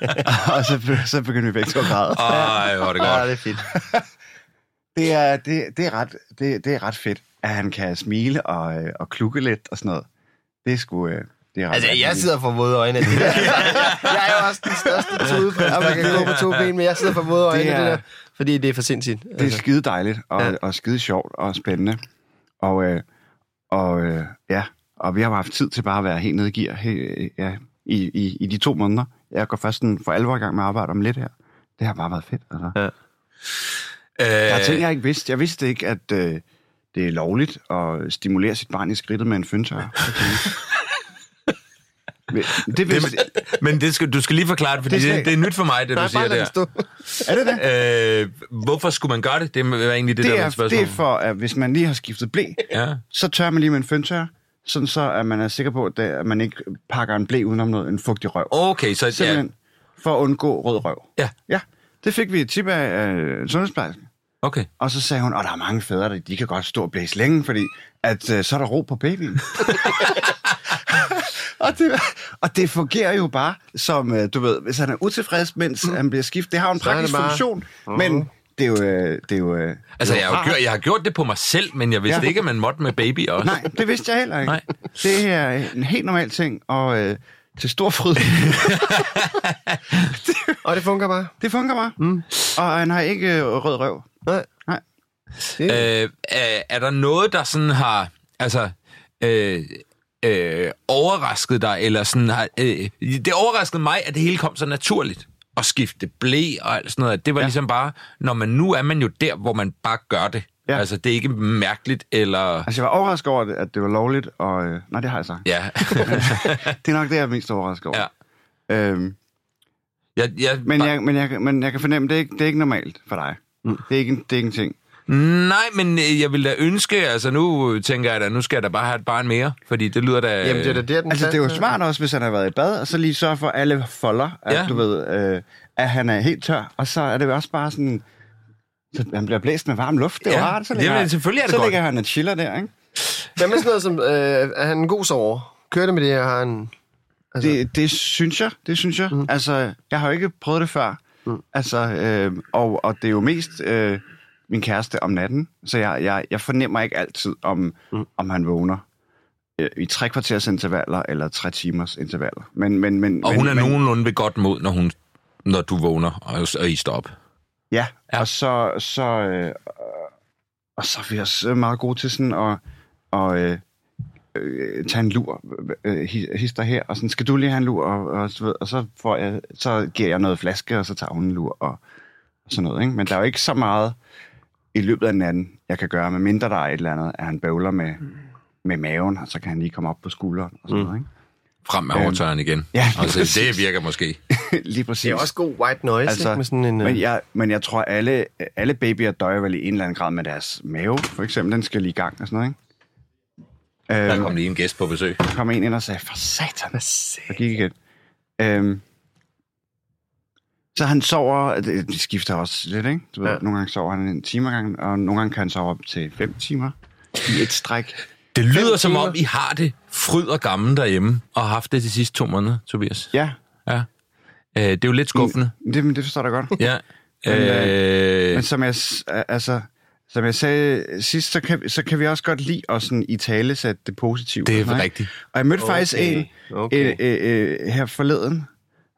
og så, så begyndte vi begge to at græde. Ej, hvor er det Ja, godt. det er fedt. Det er, det, det, er ret, det, det er ret fedt, at han kan smile og, øh, og klukke lidt og sådan noget. Det er sgu... Øh, det er ret Altså, jeg vanvittigt. sidder for våde øjne af det der. Jeg er jo også den største tude, på, at man kan gå på to ben, men jeg sidder for våde øjne Det af det er- der. Fordi det er for sindssygt. Det er skide dejligt og, Ja. og skide sjovt og spændende. Og, øh, og øh, ja, og vi har haft tid til bare at være helt nede i gear ja, i, i, i de to måneder. Jeg går først sådan for alvor i gang med at arbejde om lidt her. Det har bare været fedt. Altså. Ja. Øh, Der er ting, jeg ikke vidste. Jeg vidste ikke, at øh, det er lovligt at stimulere sit barn i skridtet med en fyndtør. Men det vidste det, men det skal, du skal lige forklare det, fordi Det det, skal- det, det er nyt for mig, det Nej, du siger der. stå. Er det det? Øh, hvorfor skulle man gøre det? Det er egentlig det, Det der er, er det spørgsmål. er for, at hvis man lige har skiftet blæ, Ja. så tør man lige med en fyndtør, sådan så at man er sikker på, at, man ikke pakker en blæ udenom noget, en fugtig røv. Okay, så ja, Simpelthen for at undgå rød røv. Ja. Ja, det fik vi et tip af øh, sundhedsplejersken. Okay. Og så sagde hun, at der er mange fædre, der de kan godt stå og blæse længe, fordi at, øh, så er der ro på babyen. og, det, og det fungerer jo bare som, øh, du ved, hvis han er utilfreds, mens mm. han bliver skiftet. Det har en Så praktisk bare- funktion, men det er jo... Øh, det er jo øh, Altså, jeg har, gjort, jeg har gjort det på mig selv, men jeg vidste Ja. ikke, at man måtte med baby også. Nej, det vidste jeg heller ikke. Nej. Det er en helt normal ting, og øh, til stor fryd. Og det fungerer bare. det fungerer bare. Mm. Og han har ikke øh, rød røv. Nej. Nej. Det, Øh, er, er der noget, der sådan har... Altså... Øh, øh, overrasket dig, eller sådan har... Øh, det overraskede mig, at det hele kom så naturligt. At skifte blæ og alt sådan noget. Det var. Ja. ligesom bare... Når man nu er man jo der, hvor man bare gør det. Ja. Ja. Altså, det er ikke mærkeligt, eller... Altså, jeg var overrasket over, det, at det var lovligt, og... Øh, nej, det har jeg sagt. Ja. Det er nok det, jeg er mest overrasket over. ja. Øhm, Jeg, jeg, men, jeg, men, jeg, men jeg kan fornemme, det er ikke, det er ikke normalt for dig. Mm. Det, er ikke, det er ikke en ting. Nej, men øh, jeg vil da ønske, altså nu tænker jeg da, nu skal jeg da bare have et barn mere, fordi det lyder da... Jamen, det er da der, den Altså, det er jo smart også, hvis han har været i bad, og så lige sørge for alle folder, at Ja. du ved, øh, at han er helt tør. Og så er det jo også bare sådan... Så han bliver blæst med varm luft. Det er Ja, rart. Så det ligger, er- selvfølgelig er det så godt. ligger han og chiller der, ikke? Hvad med sådan noget som, øh, er han en god sover? Kører det med det, har han... Altså, Det, det synes jeg, det synes jeg. Mm. Altså, jeg har jo ikke prøvet det før. Mm. Altså, øh, og, og det er jo mest øh, min kæreste om natten, så jeg, jeg, jeg fornemmer ikke altid, om, mm. om han vågner øh, i tre kvarters intervaller eller tre timers intervaller. Men, men, men, Og men, hun er men, nogenlunde ved godt mod, når, hun, når du vågner, og, og I står op. Ja, Ja. og så, så, øh, og så er vi også meget gode til sådan at, og, øh, øh, tage en lur, øh, hi- hister her, og sådan, skal du lige have en lur, og, og, så, ved- og så, får jeg, så giver jeg noget flaske, og så tager hun en lur, og, og sådan noget. Ikke? Men der er jo ikke så meget i løbet af natten, jeg kan gøre, med mindre der er et eller andet, at han bøvler med, med maven, og så kan han lige komme op på skulderen, og sådan Mm. noget. Ikke? Frem med Øhm, overtøren igen. ja, og så, præcis. det virker måske. lige præcis. Det er også god white noise, altså, ikke? Med sådan en, men, øh, jeg, men jeg tror, alle, alle babyer døjer vel i en eller anden grad med deres mave, for eksempel. Den skal lige i gang og sådan noget, ikke? Der Øhm, kom lige en gæst på besøg. der kom en ind og sagde, for satan, og gik igen. Øhm, så han sover, det, de skifter også lidt, ikke? Du ved, Ja. Nogle gange sover han en time ad gangen, og nogle gange kan han sove op til fem timer i et stræk. Det lyder som om, I har det fryd og gammel derhjemme, og har haft det de sidste to måneder, Tobias. Ja, Ja. Øh, det er jo lidt skuffende. det, men det forstår jeg godt. Ja. Men, Øh, Men som jeg, altså, som jeg sagde sidst, så kan, så kan vi også godt lide at sådan, i tale sætte det positive. det er ikke? rigtigt. Og jeg mødte okay. faktisk en okay. øh, øh, øh, her forleden,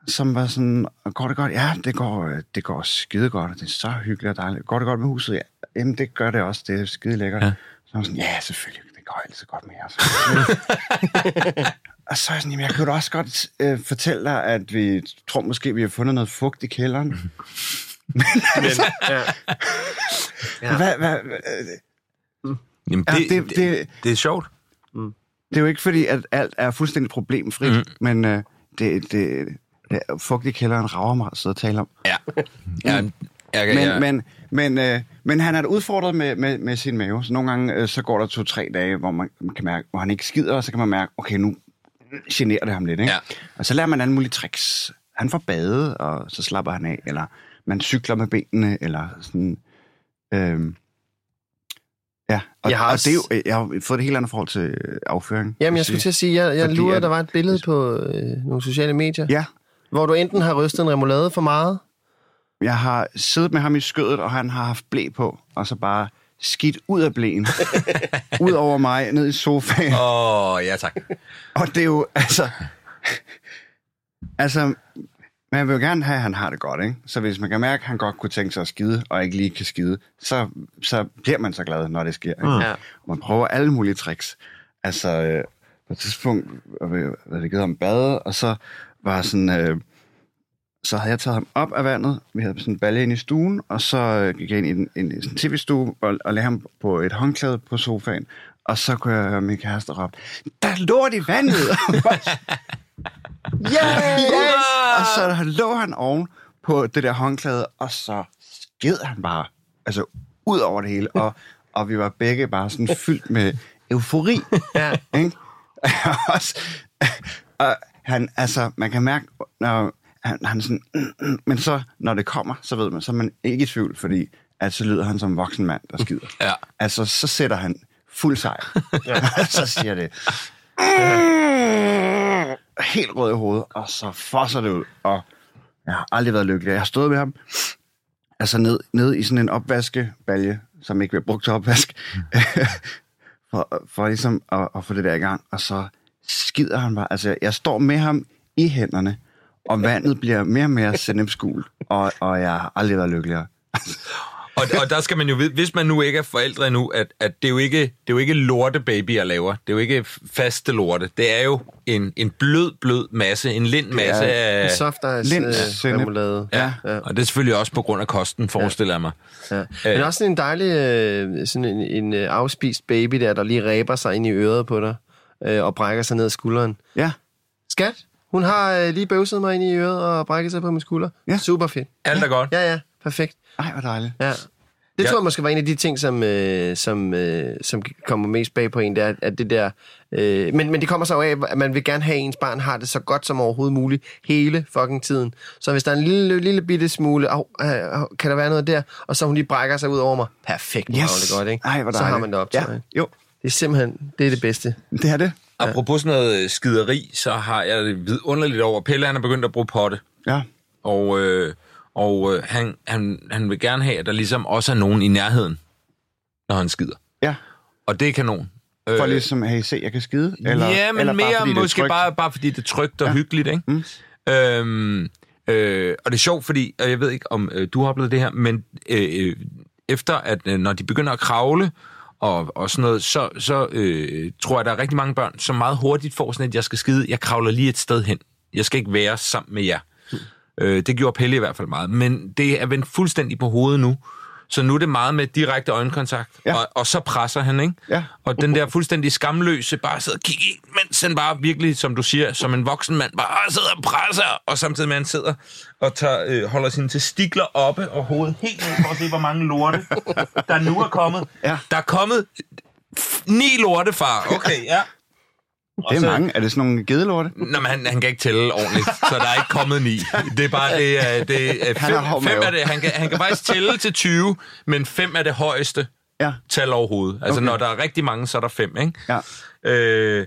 som var sådan, går det godt? Ja, det går, øh, det går skide godt, og det er så hyggeligt og dejligt. Går det godt med huset? Ja. Jamen, det gør det også. Det er skide lækkert. Ja. Så var sådan, ja, selvfølgelig. Går altid godt med jeres. og så er jeg sådan, jamen, jeg kunne da også godt øh, fortælle dig, at vi tror måske, vi har fundet noget fugt i kælderen. Men, ja. Ja. Hvad, hvad, hvad, Jamen, Ja, det, det- det, det- det, det er sjovt. Det er jo ikke fordi, at alt er fuldstændig problemfrit, mm. men øh, det, det, det fugt i kælderen rager mig at sidde og tale om. Ja. ja, jeg, Men, jeg, men, men, øh, men han er udfordret med, med, med sin mave, så nogle gange øh, så går der to-tre dage, hvor man, man kan mærke, hvor han ikke skider, og så kan man mærke, okay, nu generer det ham lidt. Ikke? Ja. Og så lærer man alle mulige tricks. Han får bade, og så slapper han af, eller man cykler med benene, eller sådan... Øh, ja, og, Jeg har og også- det er jo, jeg har fået det helt andet forhold til øh, afføring. Jamen, jeg skulle til at sige, jeg, jeg lurede, at- der var et billede på øh, nogle sociale medier, Ja, hvor du enten har rystet en remoulade for meget, Jeg har siddet med ham i skødet, og han har haft blæ på, og så bare skidt ud af blæen. ud over mig, ned i sofaen. Åh, oh, ja tak. Og det er jo, altså... altså, man vil jo gerne have, at han har det godt, ikke? Så hvis man kan mærke, at han godt kunne tænke sig at skide, og ikke lige kan skide, så, så bliver man så glad, når det sker. Ikke? Ja. Og man prøver alle mulige tricks. Altså, øh, på et tidspunkt var det givet ham bade, og så var sådan... Øh, så havde jeg taget ham op af vandet. Vi havde sådan en balje ind i stuen, og så øh, gik jeg ind i en, en, en tv-stue og, og lagde ham på et håndklæde på sofaen. Og så kunne jeg høre min kæreste råbe, der er lort i vandet! Ja! yeah! Og så lå han oven på det der håndklæde, og så sked han bare, altså ud over det hele. Og, og vi var begge bare sådan fyldt med eufori. Ja. Ikke? Og han, altså, man kan mærke, når han, han sådan, mm, mm, men så, når det kommer, så ved man, så er man ikke i tvivl, fordi at så lyder han som en voksen mand, der skider. Ja. Altså, så sætter han fuld sejr. så siger det, helt rød i hovedet, og så fosser det ud, og jeg har aldrig været lykkelig. Jeg har stået med ham, altså ned, ned i sådan en opvaskebalje, som ikke bliver brugt til opvask, for, for ligesom at, at få det der i gang, og så skider han bare. Altså, jeg står med ham i hænderne, og vandet bliver mere og mere sennepsgult, og, og jeg har aldrig været lykkeligere. Og, og der skal man jo vide, hvis man nu ikke er forældre endnu, at, at det, er jo ikke, det er jo ikke lorte baby, jeg laver. Det er jo ikke faste lorte. Det er jo en, en blød, blød masse, en lind masse af... soft ice Lind, øh, remoulade. Ja, Ja. og det er selvfølgelig også på grund af kosten, forestiller jeg mig. Ja. Men også sådan en dejlig, øh, sådan en, en øh, afspist baby der, der lige ræber sig ind i øret på dig, øh, og brækker sig ned ad skulderen. Ja, Skat, hun har øh, lige bøvset mig ind i øret og brækket sig på min skulder. Ja. Super fedt. Alt er godt. Ja, ja, perfekt. ej, hvor dejligt. Ja. Det Ja. tror jeg måske var en af de ting, som, øh, som, øh, som kommer mest bag på en, det er, at det der... Øh, men, men det kommer så af, at man vil gerne have, at ens barn har det så godt som overhovedet muligt hele fucking tiden. Så hvis der er en lille, lille bitte smule, oh, øh, kan der være noget der, og så hun lige brækker sig ud over mig, perfekt, yes. Det godt, ikke? Ej, hvor så har dejligt. man det op til. Ja, ikke? jo, Det er simpelthen, det er det bedste. det er det. Apropos sådan noget skideri, så har jeg det vidunderligt over. Pelle han er begyndt at bruge potte. Ja, Og, øh, og øh, han, han, han vil gerne have, at der ligesom også er nogen i nærheden, når han skider. ja. Og det er kanon. For Øh, ligesom, hey, se, jeg kan skide. Eller, ja, men eller mere bare, måske bare, bare fordi det er trygt og ja. Ja. hyggeligt, ikke? Mm. Øhm, øh, og det er sjovt, fordi, og jeg ved ikke, om øh, du har oplevet det her, men øh, øh, efter at øh, når de begynder at kravle og, og sådan noget, så, så øh, tror jeg, der er rigtig mange børn, som meget hurtigt får sådan et, jeg skal skide, jeg kravler lige et sted hen. Jeg skal ikke være sammen med jer. Øh, det gjorde Pelle i hvert fald meget. Men det er vendt fuldstændig på hovedet nu. Så nu er det meget med direkte øjenkontakt, Ja. og, og så presser han, ikke? Ja. Og den der fuldstændig skamløse, bare sidder og kigger ind, mens han bare virkelig, som du siger, som en voksen mand, bare sidder og presser, og samtidig med, at han sidder og tager, øh, holder sine testikler oppe og hovedet helt ned for at se, hvor mange lorte, der nu er kommet. Ja. Der er kommet ni lorte, far. Okay, ja. Det er mange. Er det sådan nogle gedelorte? Nå, men han, han kan ikke tælle ordentligt, så der er ikke kommet ni. Det er bare, det er, det Han hård fem, fem mave. er det, han kan, han kan faktisk tælle til 20, men fem er det højeste Ja. tal overhovedet. Altså, Okay. når der er rigtig mange, så er der fem, ikke? Ja. Øh,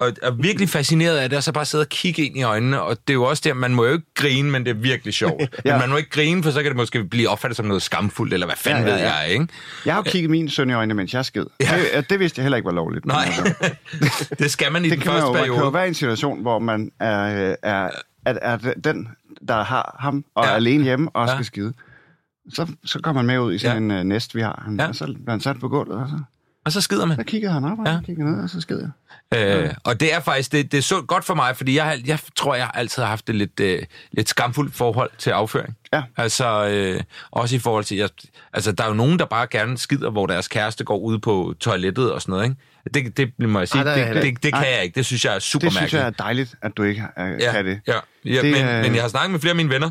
og er virkelig fascineret af det, og så bare sidde og kigge ind i øjnene, og det er jo også der, man må jo ikke grine, men det er virkelig sjovt. ja. Men man må ikke grine, for så kan det måske blive opfattet som noget skamfuldt, eller hvad fanden Ja, ja, ja, ved jeg, ikke? Jeg har jo kigget min søn i øjnene, mens jeg sked. Ja. Det, det vidste jeg heller ikke var lovligt. Nej, altså, det skal man i det den kan man, første man kan jo periode. være en situation, hvor man er, er, er, er den, der har ham og Ja. er alene hjemme og Ja. skal skide. Så, så går man med ud i sådan Ja. en uh, næst, vi har. Han, ja. Og så bliver han sat på gulvet, og så, Og så skider man. så kiggede han op, og Ja. ja. kiggede ned, og så sked jeg. Øh, og det er faktisk det, det er så godt for mig, fordi jeg, jeg tror, jeg altid har haft et lidt, øh, lidt skamfuldt forhold til afføring. Ja. Altså, øh, også i forhold til, jeg, altså, der er jo nogen, der bare gerne skider, hvor deres kæreste går ud på toilettet og sådan noget, ikke? Det, det må jeg sige, Ej, der er det, det, ikke. det, kan Nej. jeg ikke. Det synes jeg er super Det synes jeg er dejligt, at du ikke uh, ja, kan det. Ja, ja Det men, er- men jeg har snakket med flere af mine venner,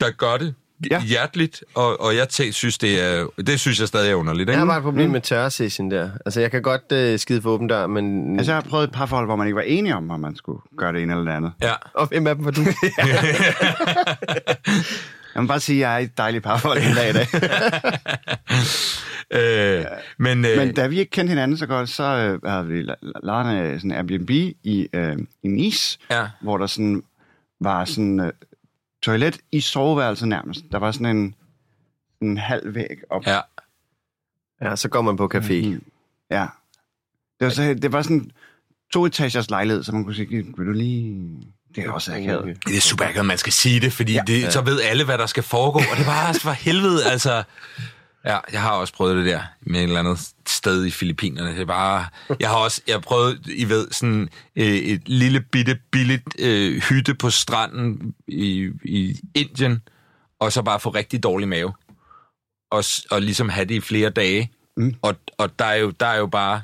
der gør det ja. Hjerteligt, og, og jeg tæ, synes, det er, det synes jeg stadig er underligt. Jeg Ikke? har bare et problem med tørresession der. Altså, jeg kan godt øh, skide for åben dør, men... Altså, jeg har prøvet et par forhold, hvor man ikke var enige om, om man skulle gøre det ene eller det andet. Ja. Og hvem af dem var du? Jeg må bare sige, at jeg er i et dejligt parforhold den dag i dag. Øh, men, øh, Men da vi ikke kendte hinanden så godt, så øh, havde vi lejet en sådan Airbnb i, øh, i Nice, ja. hvor der sådan var sådan øh, toilet i soveværelset nærmest. Der var sådan en, en halv væg op. Ja. ja, så går man på café. Mm. Ja. Det var, så, det var sådan to etagers lejlighed, så man kunne sige, vil du lige... Det er også akavet. Det er super akavet, man skal sige det, fordi ja, Ja. det, så ved alle, hvad der skal foregå. Og det var også for helvede, altså... Ja, jeg har også prøvet det der med et eller andet sted i Filippinerne. Det er bare... Jeg har også jeg har prøvet, I ved, sådan øh, et lille bitte billigt øh, hytte på stranden i, i Indien, og så bare få rigtig dårlig mave. Og, og ligesom have det i flere dage. Mm. Og, og der, er jo, der er jo bare...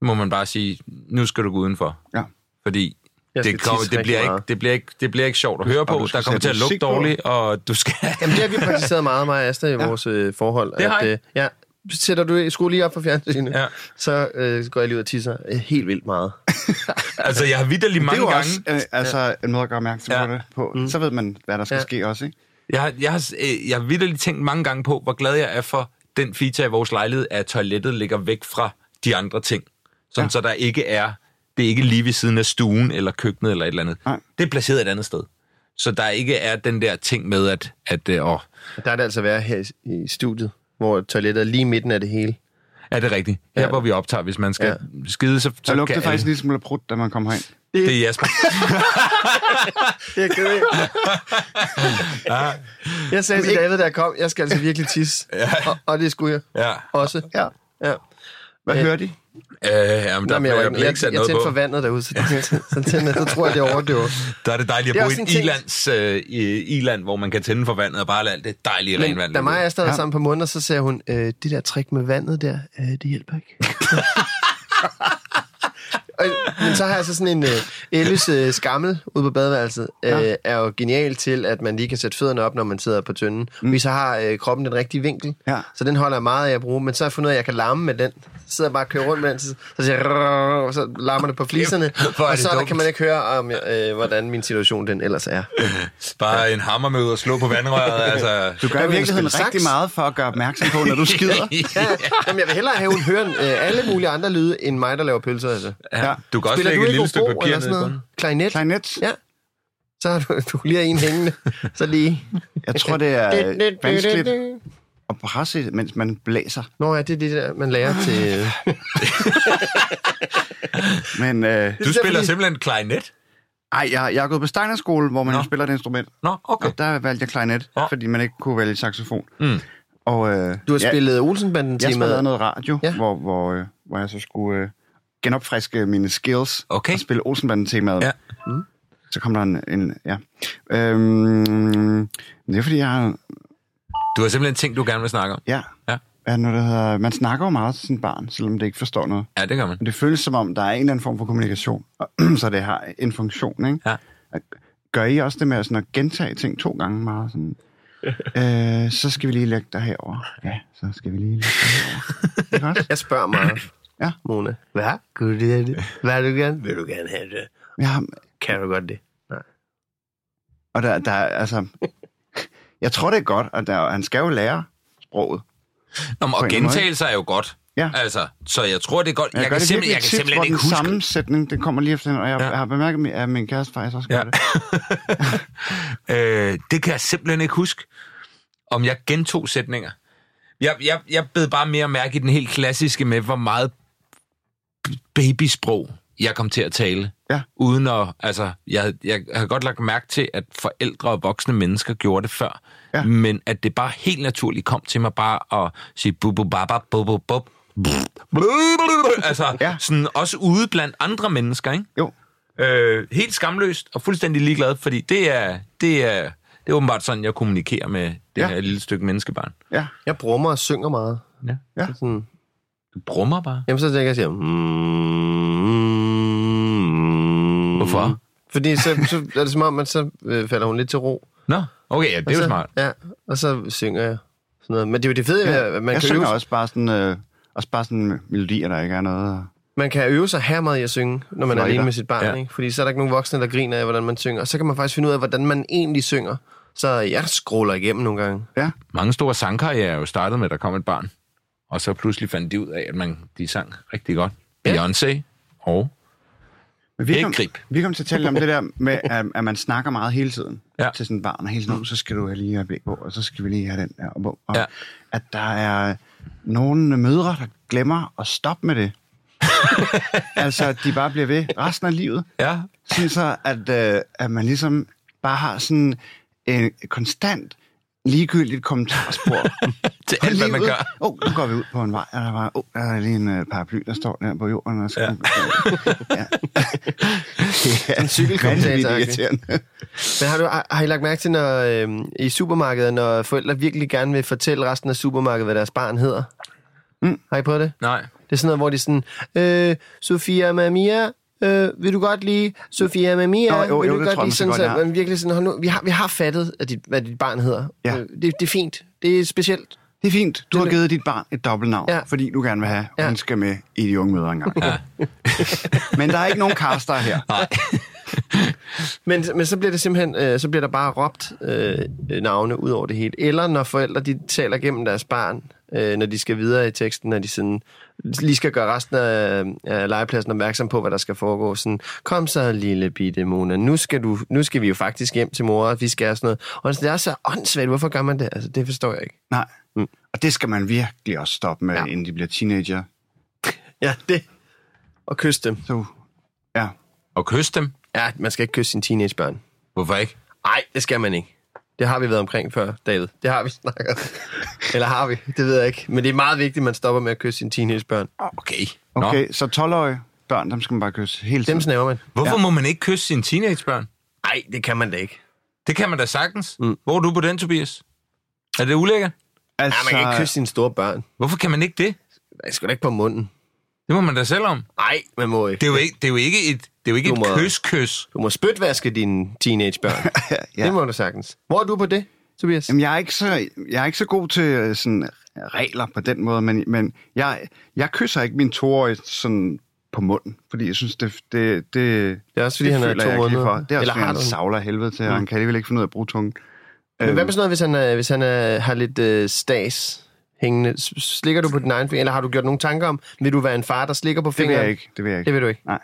Må man bare sige, nu skal du gå udenfor. Ja. Fordi det, tisse det, bliver ikke, det, bliver ikke, det bliver ikke sjovt at høre på. Der kommer til at lugte dårligt, og du skal... Jamen, det har vi praktiseret meget, mig og Asta, i ja. vores øh, forhold. Det har at, øh, ja, sætter du skru lige op for fjernsynet, Ja. så øh, går jeg lige ud og tisser øh, helt vildt meget. Altså, jeg har vidderligt Det er mange jo gange... også øh, altså, en måde at gøre opmærksom Ja. på det på. Mm. Så ved man, hvad der skal Ja. ske også, ikke? Jeg har, jeg, har, øh, jeg har vidderligt tænkt mange gange på, hvor glad jeg er for den feature i vores lejlighed, at toilettet ligger væk fra de andre ting. Sådan. Ja. så der ikke er... Det er ikke lige ved siden af stuen, eller køkkenet, eller et eller andet. Nej. Det er placeret et andet sted. Så der ikke er den der ting med, at... at øh, åh, Og Der er det altså være her i, i studiet, hvor toilettet er lige i midten af det hele. er det rigtigt? Her, Ja. hvor vi optager, hvis man skal Ja. skide, så, lugtede kan faktisk alle- lige smule prut, da man kom herind. Det er Jasper. Det er ked ja. Jeg sagde til David, da jeg kom, jeg skal altså virkelig tisse. Ja. Og, og det skulle jeg ja. også. Ja. Ja. Hvad Øh, hører de? Øh, jamen, der, Nå, men jeg, jeg, jeg, jeg noget tændte for vandet derude, så, det, så, tændte, så tror jeg, det overdøver. Der er det dejligt at bo i et ilands, øh, iland, hvor man kan tænde for vandet og bare lade alt det dejlige Men renvand. da mig og var Ja. sammen på måneder, så sagde hun, øh, det der trick med vandet der, øh, det hjælper ikke. Og, men så har jeg så sådan en øh, Elles øh, skammel ude på badeværelset, øh, Ja. er jo genial til, at man lige kan sætte fødderne op, når man sidder på tynden. Mm. Vi så har øh, kroppen den rigtige vinkel, Ja. så den holder jeg meget af at bruge. Men så har jeg fundet ud af, at jeg kan larme med den. Så sidder jeg bare og kører rundt med den, så, så, siger og så larmer det på fliserne. Er og så der dumt. kan man ikke høre, om, øh, hvordan min situation den ellers er. Bare en hammer med ud og slå på vandrøret. altså. Du gør i virkeligheden rigtig sax. meget for at gøre opmærksom på, når du skider. Ja, jamen, jeg vil hellere have, at hun hører øh, alle mulige andre lyde, end mig, der laver pølser. Altså. ja. Du kan også Spiller lægge du et ikke lille stykke papir eller ned sådan i bunden. Klarinet? Klarinet. Ja. Så har du, du lige en hængende. Så lige... Jeg tror, det er vanskeligt at presse, mens man blæser. Nå ja, det er det der, man lærer til... øh, Men øh, Du spiller fordi- simpelthen klarinet? ej, jeg, jeg er gået på Steinerskole, hvor man Nå. spiller et instrument. Nå, okay. Og der valgte jeg klarinet, Ja. fordi man ikke kunne vælge saxofon. Mm. Og, øh, Du har ja, spillet Olsenbanden Jeg spillede noget radio, Ja. ja. hvor, hvor, øh, hvor jeg så skulle øh, genopfriske mine skills Okay. og spille Olsenbanden-temaet. Ja. Så kom der en... en ja. Øhm, det er fordi, jeg har Du har simpelthen ting, du gerne vil snakke om. Ja. Ja. ja noget, der hedder, man snakker jo meget til sin barn, selvom det ikke forstår noget. Ja, det gør man. Men det føles som om, der er en eller anden form for kommunikation, så det har en funktion, ikke? Ja. Gør I også det med sådan at gentage ting to gange meget? Sådan, øh, så skal vi lige lægge dig herover. Ja, så skal vi lige lægge dig herover. Jeg spørger meget, Ja. Mona. Hvad? Kunne du det? det? Hvad vil du gerne? Vil du gerne have det? Ja, Kan du godt det? og der, der er, altså... Jeg tror, det er godt, at der, han skal jo lære sproget. Nå, men, og gentagelser er jo godt. Ja. Altså, så jeg tror, det er godt. Jeg, gør kan, det simpelthen, jeg kan simpelthen ikke den huske. sammensætning, den kommer lige efter og jeg, ja. jeg har bemærket, at min kæreste faktisk også gør Ja. det. øh, det kan jeg simpelthen ikke huske, om jeg gentog sætninger. Jeg, jeg, jeg bed bare mere mærke i den helt klassiske med, hvor meget babysprog jeg kom til at tale. Ja. Uden at, altså, jeg, jeg har godt lagt mærke til, at forældre og voksne mennesker gjorde det før. Ja. Men at det bare helt naturligt kom til mig bare at sige bubu baba bubu bub. Altså, Ja. sådan også ude blandt andre mennesker, ikke? Jo. Øh, helt skamløst og fuldstændig ligeglad, fordi det er, det er, det er åbenbart sådan, jeg kommunikerer med det Ja. her lille stykke menneskebarn. Ja. Jeg brummer og synger meget. Ja. Ja. Sådan, Du brummer bare. jamen, så tænker jeg, siger, mm, Hvorfor? Fordi så, så er det som om, at så øh, falder hun lidt til ro. Nå, okay, ja, det er Og jo så, smart. Ja, og så synger jeg. Sådan noget. Men det er jo det fede, ja. at man jeg kan, synger øve, også bare sådan, øh, også bare sådan melodier, der ikke er noget. man kan øve sig her meget i at synge, når man er Fløjter. alene med sit barn. Ja. Ja. Ikke? Fordi så er der ikke nogen voksne, der griner af, hvordan man synger. Og så kan man faktisk finde ud af, hvordan man egentlig synger. Så jeg scroller igennem nogle gange. Ja. Mange store sangkarrierer er jo startet med, at der kom et barn. Og så pludselig fandt de ud af, at man, de sang rigtig godt. Ja. Beyoncé og... Men vi kom, grib. vi kom til at tale om det der med, at, at man snakker meget hele tiden Ja. ja. til sådan et barn, og hele tiden, "Nå, så skal du lige have blik på, og så skal vi lige have den der. Og, og Ja. ja. At der er nogle mødre, der glemmer at stoppe med det. altså, at de bare bliver ved resten af livet. Ja, Sådan så, at, øh, at man ligesom bare har sådan en konstant ligegyldigt kommentarspor. til alt, hvad man gør. Åh, oh, nu går vi ud på en vej, og der var, oh, der er lige en uh, paraply, der står der på jorden. Og så, Ja. ja. ja. En cykelkommentator. Men har, du, har har I lagt mærke til, når øh, i supermarkedet, når forældre virkelig gerne vil fortælle resten af supermarkedet, hvad deres barn hedder? Mm. Har I prøvet det? Nej. Det er sådan noget, hvor de sådan, øh, Sofia Mamia, øh, vil du godt lige, Sofia Mamia, Nå, jo, vil jo, du det godt tror jeg lige, måske sådan, godt, så, har. man virkelig sådan, nu, vi har, vi har fattet, at dit, hvad dit barn hedder. Ja. Øh, det, det er fint. Det er specielt. Det er fint. Du har Det- givet dit barn et dobbeltnavn, Ja. fordi du gerne vil have, at Ja. han skal med i de unge møder engang. Ja. Men der er ikke nogen caster her. Nej. Men, men så bliver det simpelthen, øh, så bliver der bare råbt øh, navne ud over det hele. Eller når forældre, de taler gennem deres barn, øh, når de skal videre i teksten, når de sådan, lige skal gøre resten af, af legepladsen opmærksom på, hvad der skal foregå. Sådan, kom så, lille bitte Mona, nu skal, du, nu skal vi jo faktisk hjem til mor, og vi skal have sådan noget. Og det er så åndssvagt, hvorfor gør man det? Altså, det forstår jeg ikke. Nej. Og det skal man virkelig også stoppe med, ja. inden de bliver teenager. Ja, det. Og kysse dem. Så, ja. Og kysse dem. Ja, man skal ikke kysse sine teenagebørn. Hvorfor ikke? Nej, det skal man ikke. Det har vi været omkring før, David. Det har vi snakket. Eller har vi? Det ved jeg ikke. Men det er meget vigtigt, at man stopper med at kysse sine teenagebørn. Okay. Nå. Okay, så 12-årige børn, dem skal man bare kysse hele tiden. Dem snæver man. Hvorfor Ja. må man ikke kysse sine teenagebørn? Nej, det kan man da ikke. Det kan man da sagtens. Mm. Hvor er du på den, Tobias? Er det ulækkert? Altså, Ja, man kan ikke kysse sine store børn. Hvorfor kan man ikke det? Jeg skal da ikke på munden. Det må man da selv om. Nej, man må ikke. Det er jo ikke, det er jo ikke et, det er jo ikke Du et må- kys-kys. Du må spytvaske dine teenagebørn. ja. Det må du sagtens. Hvor er du på det, Tobias? Jamen, jeg er ikke så, jeg er ikke så god til øh, sådan, regler på den måde, men, men jeg, jeg kysser ikke min toårige sådan på munden, fordi jeg synes, det, det, det, Det er også, fordi det han er føler to måneder. for. Det er også, Eller fordi har han du? savler af helvede til, og han kan alligevel ikke finde ud af at bruge tungen. Men Øhm, hvad med sådan noget, hvis han, er, hvis han er, har lidt øh, stas hængende? Slikker du på din egen finger, eller har du gjort nogle tanker om, vil du være en far, der slikker på det vil fingeren? jeg ikke. Det vil jeg ikke. Det vil du ikke. Nej.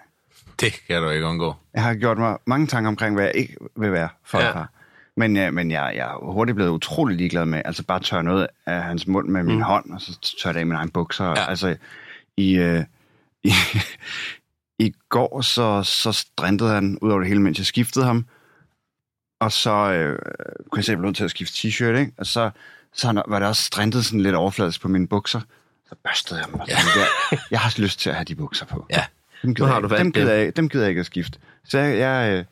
Det kan du ikke undgå. Jeg har gjort mig mange tanker omkring, hvad jeg ikke vil være for Ja. far. Men, ja, men jeg, jeg er hurtigt blevet utrolig ligeglad med, altså bare tørre noget af hans mund med min Mm. hånd, og så tørre det af mine egne bukser. Ja. Ja. Altså, i, øh, i, i går, så, så strintede han ud over det hele, mens jeg skiftede ham. Og så øh, kunne jeg se, at jeg blev nødt til at skifte t-shirt, ikke? Og så, så var det også strintet sådan lidt overfladisk på mine bukser. Så børstede jeg dem og tænkte, jeg, jeg har lyst til at have de bukser på. Ja. Dem gider, har jeg, du dem, gider jeg, dem gider jeg ikke at skifte. Så jeg, jeg, øh,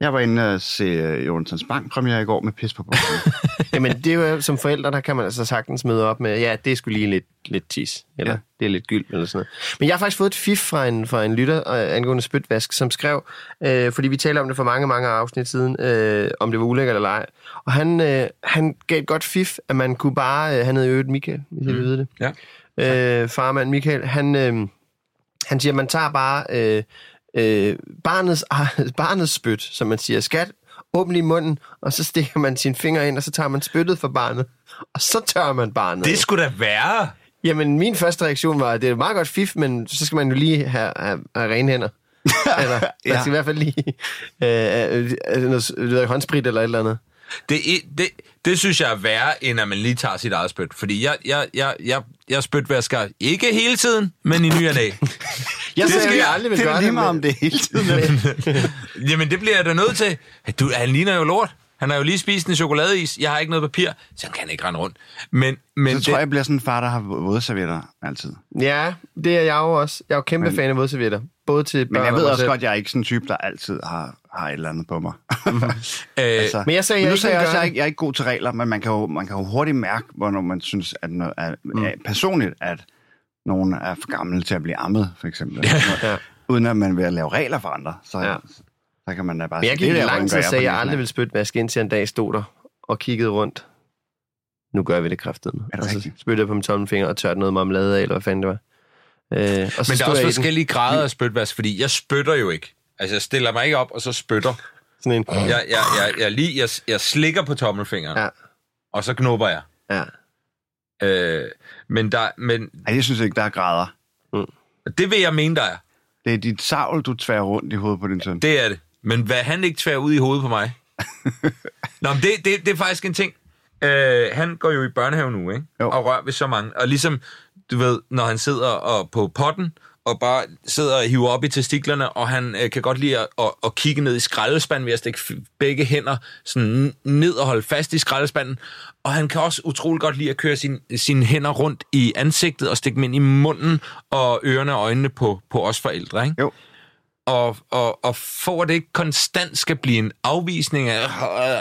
Jeg var inde og se øh, Jonathans Bank premiere i går med pis på bussen. Jamen, det er jo som forældre, der kan man altså sagtens møde op med, ja, det skulle lige lidt, lidt tis, eller Ja. det er lidt gyld, eller sådan noget. Men jeg har faktisk fået et fif fra en, fra en lytter øh, angående spytvask, som skrev, øh, fordi vi talte om det for mange, mange afsnit siden, øh, om det var ulækkert eller ej. Og han, øh, han gav et godt fif, at man kunne bare, øh, han hed øvrigt Michael, hvis jeg vil vide det. Ja. Øh, farmand Michael, han, øh, han siger, at man tager bare øh, øh, barnets, barnets spyt, som man siger, skat, åbn lige munden, og så stikker man sine fingre ind, og så tager man spyttet fra barnet, og så tørrer man barnet. Det skulle da være. Jamen, min første reaktion var, at det er et meget godt fif, men så skal man jo lige have, have, have rene hænder. eller, ja. Der skal i hvert fald lige øh, øh, øh, noget, ved, håndsprit eller et eller andet. Det, er- det, det synes jeg er værre, end at man lige tager sit eget spyt. Fordi jeg, jeg, jeg, jeg, jeg spytvasker ikke hele tiden, men i ny og næ. Jeg Det skal- jeg aldrig vil det er gøre det, meget men- om det hele tiden. Jamen, det bliver jeg da nødt til. Du, han ligner jo lort. Han har jo lige spist en chokoladeis. Jeg har ikke noget papir, så han kan ikke rende rundt. Men, men Så tror jeg, jeg bliver sådan en far, der har vådservietter altid. Ja, det er jeg jo også. Jeg er jo kæmpe Men- fan af vådservietter. Både til børn Men jeg ved også selv. godt, at jeg er ikke sådan en type, der altid har, har et eller andet på mig. øh, altså, Men jeg sagde, men jeg nu sagde jeg også, gøre jeg, ikke, jeg er ikke god til regler, men man kan jo, man kan jo hurtigt mærke, hvornår man synes, at, noget, at, mm. at personligt, at nogen er for gammel til at blive ammet, for eksempel. Ja. Uden at man vil lave regler for andre. Så, Ja. ja. så kan man da bare Men jeg gik lang tid og sagde, at jeg aldrig ville spytte vaske, indtil en dag stod der og kiggede rundt. Nu gør vi det kraftedeme. Er det Og så spyttede jeg på min tommelfinger og tørte noget marmelade af, eller hvad fanden det var. Øh, og så men der er stod også i den. forskellige grader af spytvask, fordi jeg spytter jo ikke. Altså, jeg stiller mig ikke op, og så spytter. Sådan en. Jeg, jeg, jeg, jeg, lige, jeg, jeg slikker på tommelfingeren, Ja, og så knupper jeg. ja. Øh, men, der, men Ej, jeg synes ikke, der er grader. det vil jeg mene, der er. Det er dit savl, du tværer rundt i hovedet på din søn. Det er det. Men hvad han ikke tvær ud i hovedet på mig? Nå, men det, det, det er faktisk en ting. Øh, han går jo i børnehave nu, ikke? Jo. Og rører ved så mange. Og ligesom, du ved, når han sidder og på potten, og bare sidder og hiver op i testiklerne, og han øh, kan godt lide at, at, at kigge ned i skraldespanden ved at stikke begge hænder sådan ned og holde fast i skraldespanden. Og han kan også utrolig godt lide at køre sin, sine hænder rundt i ansigtet og stikke dem ind i munden og ørerne og øjnene på, på os forældre, ikke? Jo. og, og, og for at det ikke konstant skal blive en afvisning af,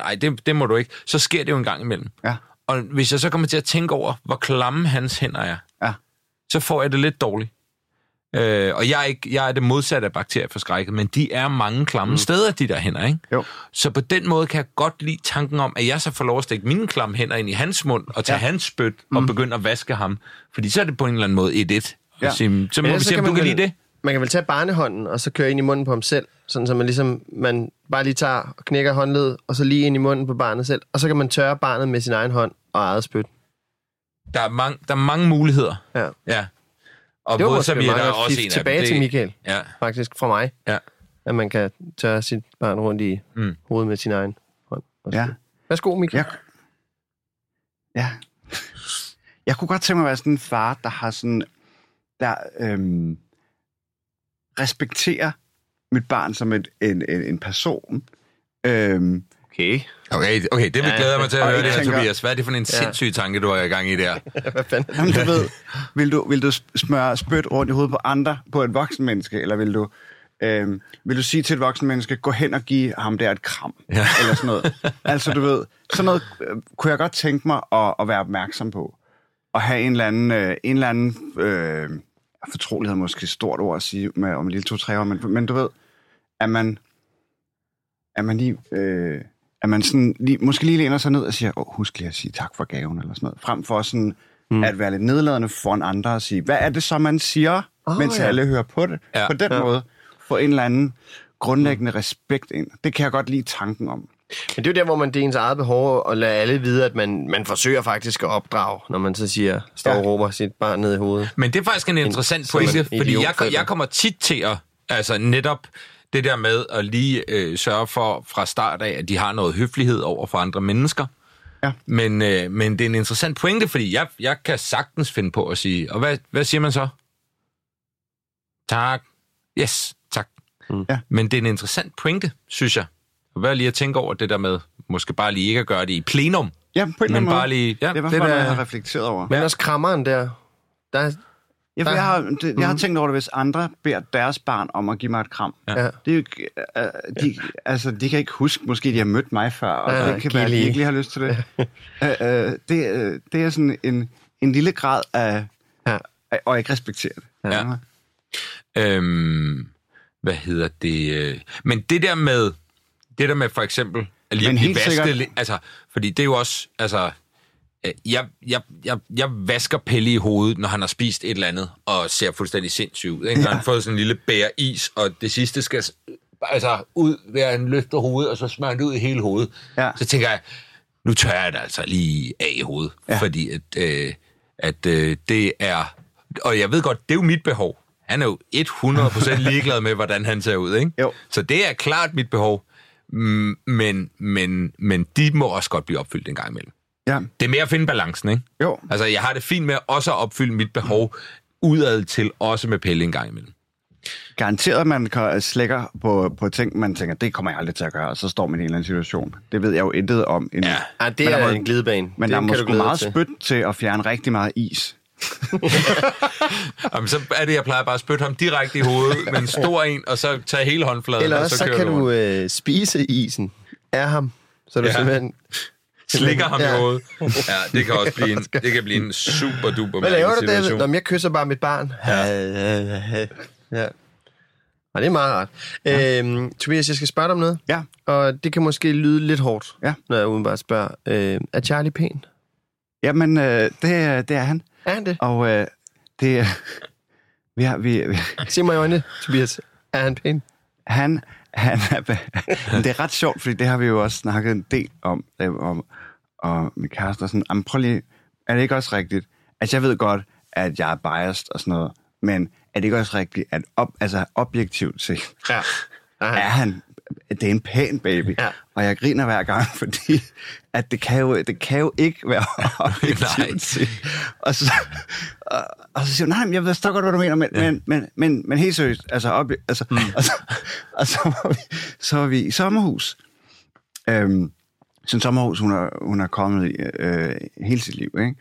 ej, det, det må du ikke, så sker det jo en gang imellem. Ja. Og hvis jeg så kommer til at tænke over, hvor klamme hans hænder er. Så får jeg det lidt dårligt. Øh, og jeg er, ikke, jeg er det modsatte af bakterieforskrækket, men de er mange klamme mm. steder, de der hænder, ikke? Jo. Så på den måde kan jeg godt lide tanken om, at jeg så får lov at stikke mine klamme hænder ind i hans mund, og tage ja. hans spyt, mm. og begynde at vaske ham. Fordi så er det på en eller anden måde et et. Ja. Ja. Sige, så må Men vi se, om du kan lide det. Man kan vel tage barnehånden, og så køre ind i munden på ham selv, sådan så man ligesom, man bare lige tager og knækker håndledet, og så lige ind i munden på barnet selv, og så kan man tørre barnet med sin egen hånd og eget spyt. Der er, mange, der er mange muligheder. Ja. Ja. Og Det var måske er godt også en af tilbage dem. til Michael, Ja, faktisk fra mig, ja. at man kan tørre sit barn rundt i Mm. hovedet med sin egen hånd. Ja. Værsgo, Michael. Jeg, ja. Jeg kunne godt tænke mig at være sådan en far, der har sådan, der øhm, respekterer mit barn som et, en, en, en person. Øhm, Okay. Okay, okay, det vil Ja, glæder mig til at høre jeg det her, Tobias. Hvad er det for en sindssyg tanke, du har i gang i der? Hvad fanden? jamen, du ved, vil du, vil du smøre spyt rundt i hovedet på andre, på et voksen menneske, eller vil du, øhm, vil du sige til et voksen menneske, gå hen og give ham der et kram, Ja. eller sådan noget. Altså, du ved, sådan noget øh, kunne jeg godt tænke mig at, at være opmærksom på. Og have en eller anden, øh, en eller anden øh, fortrolighed, er måske et stort ord at sige med, om en lille to-tre år, men, men du ved, at man, at man lige, øh, at man sådan lige, måske lige læner sig ned og siger, oh, husk lige at sige tak for gaven, eller sådan noget, frem for sådan mm. at være lidt nedladende foran andre og sige, hvad er det så, man siger, oh, mens ja. alle hører på det? Ja. På den Ja. måde få en eller anden grundlæggende respekt ind. Det kan jeg godt lide tanken om. Men det er jo der, hvor man det er ens eget behov at lade alle vide, at man, man forsøger faktisk at opdrage, når man så siger, står Ja. og råber sit barn ned i hovedet. Men det er faktisk en interessant pointe, en fordi jeg, jeg kommer tit til at, altså netop det der med at lige øh, sørge for fra start af, at de har noget høflighed over for andre mennesker. Ja. Men, øh, men det er en interessant pointe, fordi jeg, jeg kan sagtens finde på at sige, og hvad, hvad siger man så? Tak. Yes, tak. Mm. Ja. Men det er en interessant pointe, synes jeg. Og hvad lige at tænke over det der med, måske bare lige ikke at gøre det i plenum, Ja, på en eller men anden måde. bare lige... Ja, Det var det der- jeg havde reflekteret over. Men også krammeren der, der, Ja, for jeg har, det, jeg har tænkt over det, hvis andre beder deres barn om at give mig et kram. Ja. Det er jo, øh, de, altså, de kan ikke huske, måske de har mødt mig før, og Ja, det kan være, at de ikke lige har lyst til det. øh, øh, det, øh, det er sådan en, en lille grad af, Ja. af og ikke respektere det. Ja. Øhm, hvad hedder det? Men det der med, det der med for eksempel, at lige Men helt vasket, sikkert- altså, fordi det er jo også, altså, jeg, jeg, jeg, jeg vasker Pelle i hovedet, når han har spist et eller andet, og ser fuldstændig sindssyg ud. Ikke? Når han har fået sådan en lille bær is, og det sidste skal altså ud ved at han løfter hovedet, og så smører han det ud i hele hovedet. Ja. Så tænker jeg, nu tør jeg det altså lige af i hovedet, ja. Ja. fordi at, øh, at øh, det er, og jeg ved godt, det er jo mit behov. Han er jo 100% ligeglad med, hvordan han ser ud, ikke? Jo. Så det er klart mit behov, men, men, men de må også godt blive opfyldt en gang imellem. Ja. Det er mere at finde balancen, ikke? Jo. Altså, jeg har det fint med også at opfylde mit behov udad til, også med Pelle en gang imellem. Garanteret, at man kan- slækker på, på ting, man tænker, det kommer jeg aldrig til at gøre, og så står man i en eller anden situation. Det ved jeg jo intet om. endnu. Ja. Ja, det er må- en glidebane. Men det der er måske meget til. spyt til at fjerne rigtig meget is. Jamen, så er det, jeg plejer bare at spytte ham direkte i hovedet med en stor en, og så tage hele håndfladen, Eller og også så så kører kan du du øh, spise isen af ham. Så du Ja. simpelthen... slikker ham Ja. i hovedet. Ja, det kan også blive en, det kan blive en super duper Hvad laver du, David? Nå, jeg kysser bare mit barn. Ja. ja. Og det er meget rart. Øhm, Tobias, jeg skal spørge dig om noget. Ja. Og det kan måske lyde lidt hårdt, Ja. når jeg udenbart spørger. Øh, er Charlie pæn? Jamen, øh, det, er- det er han. Er han det? Og øh, det er... Vi har, vi, vi, Se mig i øjnene, Tobias. Er han pæn? han, han er, det er ret sjovt, fordi det har vi jo også snakket en del om, øh, om og min kæreste er sådan, "Jamen, prøv lige, er det ikke også rigtigt? Altså, jeg ved godt, at jeg er biased og sådan noget, men er det ikke også rigtigt, at op, altså, objektivt set, Ja. Er er han, det er en pæn baby. Ja. Og jeg griner hver gang, fordi at det kan jo, det kan jo ikke være objektivt. Og så, og, og så siger hun, nej, men jeg ved så godt, hvad du mener, men, ja. men, men, men, men helt seriøst, altså, op, altså mm. og, så, og så, var vi, så var vi i sommerhus. Øhm, sådan sommerhus, hun er, hun er kommet i øh, hele sit liv, ikke?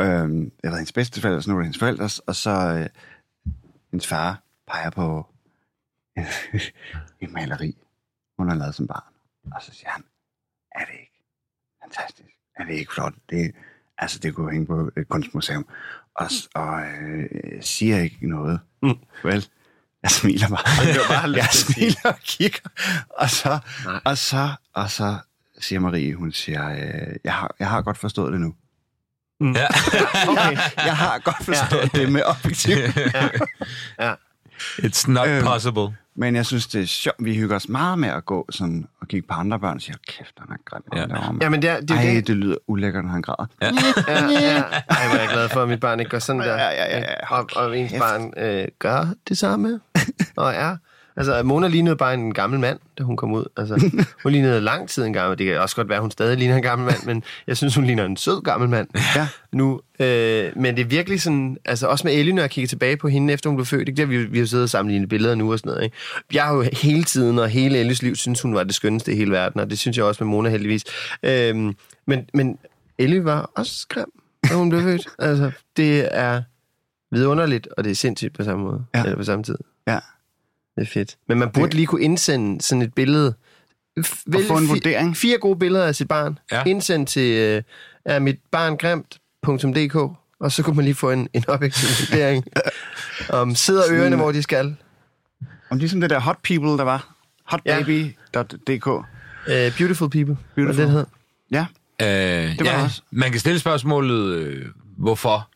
Øhm, jeg var hendes bedsteforældre, så nu er det hendes forældres, og så øh, hendes far peger på et maleri, hun har lavet som barn. Og så siger han, er det ikke fantastisk? Er det ikke flot? Det, altså, det kunne hænge på et kunstmuseum. Og, og øh, siger ikke noget. Mm. Vel? Jeg smiler bare. Det var bare jeg smiler og kigger. Og så, og så, og så siger Marie, hun siger, øh, jeg, har, jeg har godt forstået det nu. Ja. Okay. Jeg har godt forstået ja. det med objektiv. Ja. It's not Øhm, possible. Men jeg synes, det er sjovt. Vi hygger os meget med at gå sådan, og kigge på andre børn og sige, kæft, han er grim. Ja. Ja. Ja, men det er, det er Ej, det. det lyder ulækkert, når han græder. Ja. Ja, ja. Ej, hvor er jeg glad for, at mit barn ikke går sådan der. Ja, ja, ja, ja. Og, og ens barn øh, gør det samme. Og er. Altså, Mona lignede bare en gammel mand, da hun kom ud. Altså, hun lignede lang tid en gammel. Det kan også godt være, at hun stadig ligner en gammel mand, men jeg synes, hun ligner en sød gammel mand. Ja. Nu, øh, men det er virkelig sådan, altså også med Ellie, når jeg kigger tilbage på hende, efter hun blev født, ikke? Det har vi, vi har siddet og sammenlignet billeder nu og sådan noget, ikke? Jeg har jo hele tiden og hele Ellies liv synes, hun var det skønneste i hele verden, og det synes jeg også med Mona heldigvis. Øhm, men, men Ellie var også grim, da hun blev født. Altså, det er vidunderligt, og det er sindssygt på samme måde. Ja. Eller på samme tid. Ja. Det er fedt. Men man burde Det- lige kunne indsende sådan et billede. F- vælg få en vurdering. Fire gode billeder af sit barn. Ja. Ja. Indsend til øh, er mit barn grimt.dk, og så kunne man lige få en, en objektiv vurdering. om sidder Sådan- ørerne, hvor de skal. Om ligesom det der Hot People, der var. Ja. Hotbaby.dk. Uh, beautiful people. Beautiful. Hvad det hed. Ja. Øh, var ja, også. Man kan stille spørgsmålet, øh, hvorfor?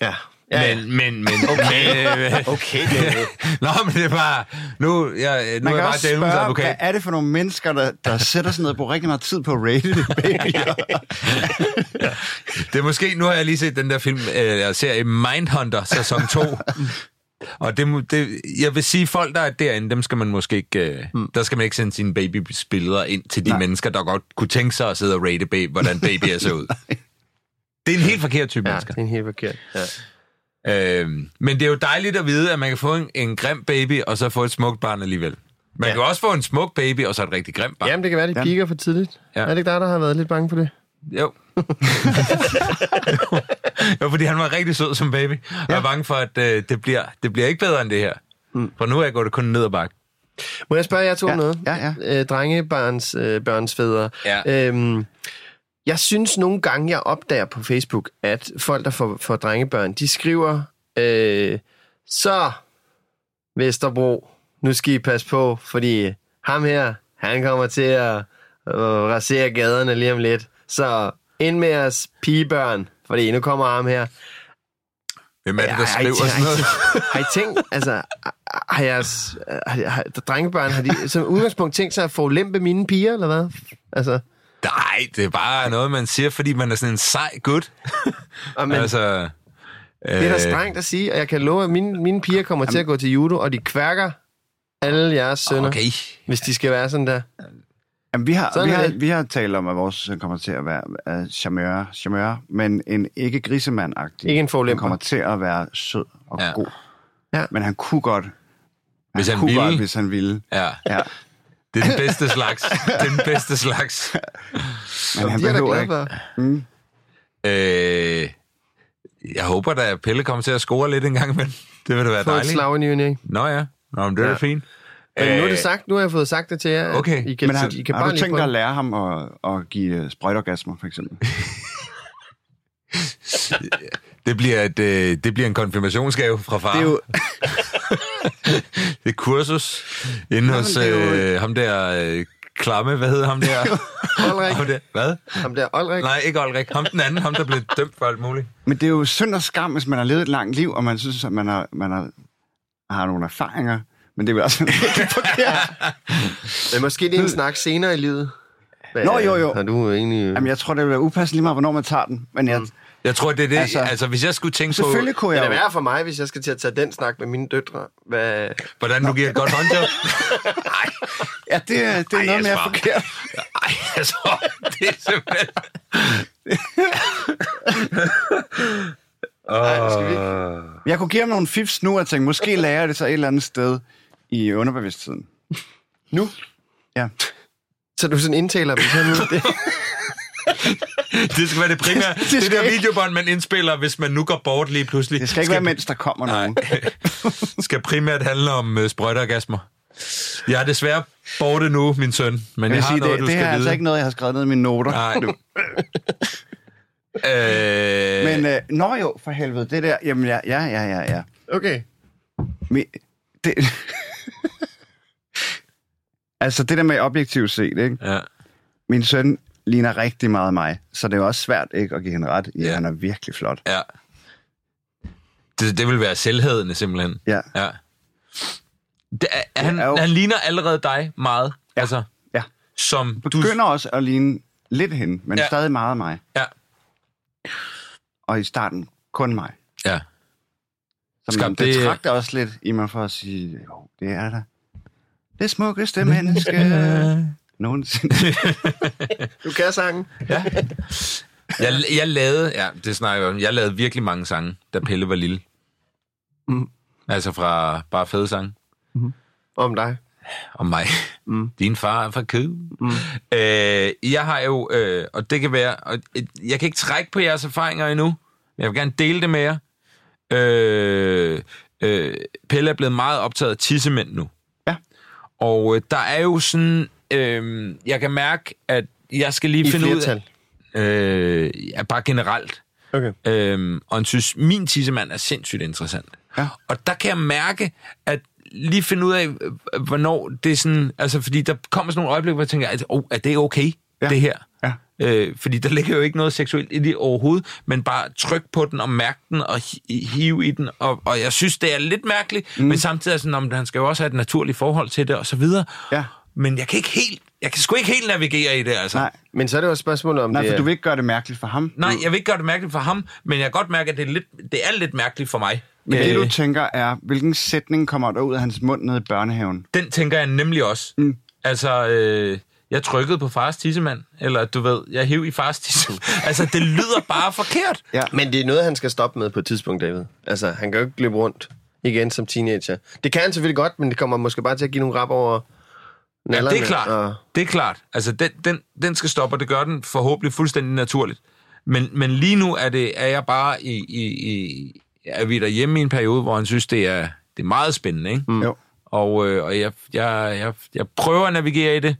Ja. Ja, men, men, men, okay. Okay, Nå, men det er bare... Nu, jeg, nu Man er jeg bare også spørge, advokat. hvad er det for nogle mennesker, der, der sætter sig ned og bruger rigtig meget tid på at rate det, baby? Det er måske... Nu har jeg lige set den der film, øh, serie Mindhunter, sæson 2. Og det, må- det, jeg vil sige, folk, der er derinde, dem skal man måske ikke... Øh, mm. Der skal man ikke sende sine babybilleder ind til de Nej. Mennesker, der godt kunne tænke sig at sidde og rate, baby, hvordan babyer ser ud. det er en helt forkert type ja, mennesker. det er en helt forkert. Ja. Øhm, men det er jo dejligt at vide, at man kan få en, en grim baby, og så få et smukt barn alligevel. Man Ja. kan også få en smuk baby, og så et rigtig grimt barn. Jamen, det kan være, de piker for tidligt. Ja. Er det ikke dig, der har været lidt bange for det? Jo. jo, fordi han var rigtig sød som baby. Ja. Jeg er bange for, at øh, det, bliver, det bliver ikke bedre end det her. Mm. For nu er jeg går det kun ned ad bakke. Må jeg spørge jer to Ja, noget? ja, ja. Øh, drengebarns øh, børns fædre. Ja. Øhm, jeg synes nogle gange, jeg opdager på Facebook, at folk, der får, får drengebørn, de skriver, øh, så Vesterbro, nu skal I passe på, fordi ham her, han kommer til at øh, rasere gaderne lige om lidt. Så ind med jeres pigebørn, fordi nu kommer ham her. Hvem er det, der skriver sådan noget? Har I tænkt, altså, har jeres har, har, drengebørn, har de som udgangspunkt tænkt sig at få lempe mine piger, eller hvad? Altså, Nej, det er bare noget, man siger, fordi man er sådan en sej gut. og men, altså, det er da øh, strengt at sige, og jeg kan love, at mine, mine piger kommer til at gå til judo, og de kværker alle jeres sønner, Okay. hvis de skal være sådan der. Jamen, vi, har, Sådan vi, har, det. vi har talt om, at vores søn kommer til at være uh, charmeur, charmeur, men en ikke grisemand-agtig. Ikke en Han forlemper. kommer til at være sød og Ja. god. Ja. Men han kunne godt, Hvis han kunne ville. godt, hvis han ville. Ja, Ja. Det er den bedste slags. Det er den bedste slags. Men han de er da behøver ikke. for. Øh, jeg håber da, at Pelle kommer til at score lidt en gang, men det vil da være Få et dejligt. slag i ny og næ. Nå ja, Nå, men det er Ja. fint. Men nu er Øh, det sagt, nu har jeg fået sagt det til jer. at Okay. I kan, Men har, I kan har bare du tænkt dig at lære ham at, at give uh, sprøjtorgasmer, for eksempel? Det bliver, et, øh, det bliver en konfirmationsgave fra far. Det er jo, det er kursus inde hos øh, ham der øh, klamme, hvad hedder ham der? Ulrik. ham der? Hvad? Ham der, Ulrik. Nej, ikke Olrik. Ham den anden, ham der blev dømt for alt muligt. men det er jo synd og skam, hvis man har levet et langt liv, og man synes, at man har, man har, har nogle erfaringer. Men det er vel også virkelig forkert. Men måske det er en snak senere i livet. Hvad, Nå, jo, jo. Har du egentlig... Jamen, jeg tror, det vil være upassende lige meget, hvornår man tager den. Men jeg, Jeg tror, det er det. Altså, Altså, hvis jeg skulle tænke selvfølgelig på, kunne Det jeg er jo... værre for mig, hvis jeg skal til at tage den snak med mine døtre. Hvad... hvordan du giver et godt håndjob. Ja, det, er- det er Ej, noget mere forkert. Ej, altså, det er simpelthen... Ej, skal vi ikke? Jeg kunne give ham nogle fifs nu, og tænke, måske lærer det så et eller andet sted i underbevidstheden. Nu? Ja. Så du sådan indtaler dem sådan? Det, Det skal være det primære. det, skal det der ikke- videobånd, man indspiller, hvis man nu går bort lige pludselig. Det skal ikke være, mens der kommer nogen. skal primært handle om uh, sprøjteorgasmer. Jeg er desværre borte nu, min søn, men Jeg jeg, har sige, noget, det, du det skal er altså ikke noget, jeg har skrevet ned i mine noter. Nej. øh, Men, øh, nå jo, for helvede, det der, jamen ja, ja, ja, ja, ja. okay. Men, det, altså det der med objektivt set, ikke? ja. Min søn ligner rigtig meget mig, så det er jo også svært ikke at give hende ret i, Ja. han er virkelig flot. ja. Det, det vil være selvhedende, simpelthen. Ja. Ja. Det er, han, er jo- han ligner allerede dig meget. Ja. Altså, Ja. som du... Begynder også at ligne lidt hende, men Ja. ja. stadig meget mig. Ja. Og i starten kun mig. Ja. Så Skam, man det- betragter også lidt i mig for at sige, jo, det er der. Det smukkeste menneske nogensinde. Du kan sangen. Jeg, jeg lavede, ja, det snakker jeg om, jeg lavede virkelig mange sange, da Pelle var lille. Mm. Altså fra bare fede sange. Om dig. om mig. Mm. Din far er fra Køge. Mm. Øh, jeg har jo, øh, og det kan være, og øh, jeg kan ikke trække på jeres erfaringer endnu, men jeg vil gerne dele det med jer. Øh, øh, Pelle er blevet meget optaget af tissemænd nu. Ja. Og øh, der er jo sådan, øh, jeg kan mærke, at jeg skal lige I finde ud flertal. af, øh, ja, bare generelt, Okay. Øhm, og han synes, min tissemand er sindssygt interessant. Ja. Og der kan jeg mærke, at lige finde ud af, øh, hvornår det er sådan... Altså, fordi der kommer sådan nogle øjeblikke, hvor jeg tænker, at, oh, er det okay, Ja. det her? Ja. Øh, fordi der ligger jo ikke noget seksuelt i det overhovedet, men bare tryk på den og mærke den og hi- hive i den. Og, og jeg synes, det er lidt mærkeligt, mm. men samtidig er sådan, om han skal jo også have et naturligt forhold til det og så videre. Ja. Men jeg kan ikke helt... Jeg kan sgu ikke helt navigere i det, altså. Nej, Men så er det jo et spørgsmål om nej, det for er- du vil ikke gøre det mærkeligt for ham. Nej, jeg vil ikke gøre det mærkeligt for ham, men jeg kan godt mærke, at det er lidt, det er lidt mærkeligt for mig. Men det, Øh, du tænker, er, hvilken sætning kommer der ud af hans mund nede i børnehaven? Den tænker jeg nemlig også. Mm. Altså, øh, jeg trykkede på fars tissemand, eller du ved, jeg hæv i fars tissemand. altså, det lyder bare forkert. Ja. Men det er noget, han skal stoppe med på et tidspunkt, David. Altså, han kan jo ikke løbe rundt igen som teenager. Det kan han selvfølgelig godt, men det kommer måske bare til at give nogle rap over Ja, det er klart. Og, Det er klart. Altså, den, den, den skal stoppe, og det gør den forhåbentlig fuldstændig naturligt. Men, men lige nu er, det, er jeg bare i, i, i... Er vi derhjemme i en periode, hvor han synes, det er, det er meget spændende, ikke? Mm. Jo. Og, øh, og jeg, jeg, jeg, jeg prøver at navigere i det.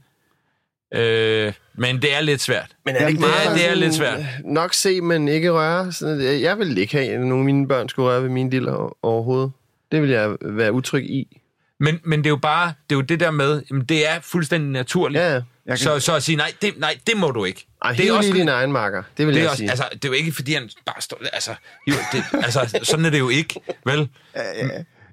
Øh, men det er lidt svært. men er det ikke det er- meget det er lidt svært. Nok se, men ikke røre. Øh, jeg vil ikke have, at nogen af mine børn skulle røre ved mine diller overhovedet. Det vil jeg være utryg i. Men, men det er jo bare, det er jo det der med, jamen, det er fuldstændig naturligt. Ja, ja. Jeg kan- Så, så at sige, nej det, nej, det må du ikke. Ej, det er også, i din egen marker. Det vil det jeg er, også, sige. altså, det er jo ikke, fordi han bare står... Altså, jo, det, altså sådan er det jo ikke, vel?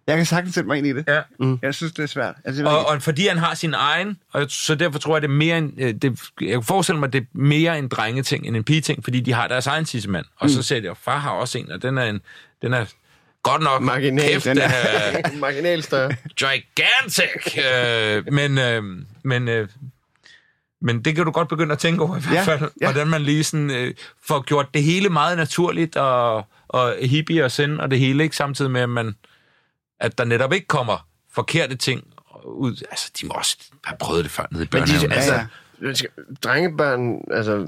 Jeg kan sagtens sætte mig ind i det. Ja. Mm. Jeg synes, det er svært. Altså, jeg ved Og, ikke- og fordi han har sin egen, og så derfor tror jeg, det er mere en, øh, det, jeg kan forestille mig, det er mere en drengeting end en pigeting, fordi de har deres egen tissemand. Og så siger de, at far har også en, og den er, en, den er godt nok Marginal. kæft, Den er- er Marginal større. gigantic. øh, men, øh, men, øh, men det kan du godt begynde at tænke over i hvert Ja, fald, ja. hvordan man lige sådan, øh, får gjort det hele meget naturligt, og, og hippie og send og det hele, ikke samtidig med, at, man, at der netop ikke kommer forkerte ting ud. Altså, de må også have prøvet det før nede i Men de, børnehaven. altså, Ja, skal- drengebørn, altså,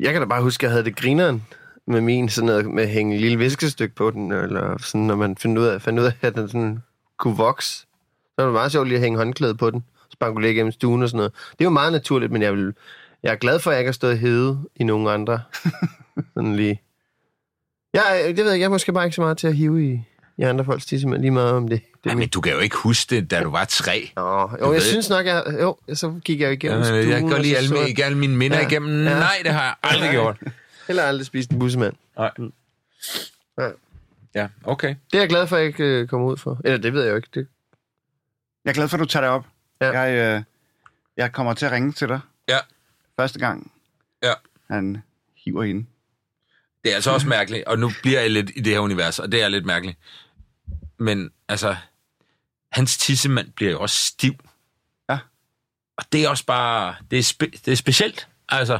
jeg kan da bare huske, at jeg havde det grineren med min, sådan noget med at hænge et lille viskestykke på den, eller sådan, når man fandt ud af, fandt ud af at den sådan kunne vokse. Så var det meget sjovt lige at hænge håndklæde på den, spankulere gennem stuen og sådan noget. Det er jo meget naturligt, men jeg, vil, jeg er glad for, at jeg ikke har stået hede i nogen andre. sådan lige. Jeg, det ved jeg, jeg er måske bare ikke så meget til at hive i, i andre folks tissemænd, lige meget om det. det Ja, men du kan jo ikke huske det, da du var tre. Nå, jo, jeg synes nok, jeg, jo, så gik jeg jo igennem Ja, stuen. jeg går lige så alle, så alle mine minder Ja. ja. igennem. Ja. Nej, det har jeg aldrig gjort. Heller aldrig spist en bussemand. Nej. Ja. Ja, okay. Det er jeg glad for, at jeg ikke øh, kommer ud for. Eller det ved jeg jo ikke. Det. Jeg er glad for, at du tager det op. Ja. Jeg, øh, jeg kommer til at ringe til dig Ja. første gang, Ja. han hiver hende. Det er altså også mærkeligt, og nu bliver jeg lidt i det her univers, og det er lidt mærkeligt. Men altså, hans tissemand bliver jo også stiv. Ja. Og det er også bare, det er, spe, det er specielt, altså.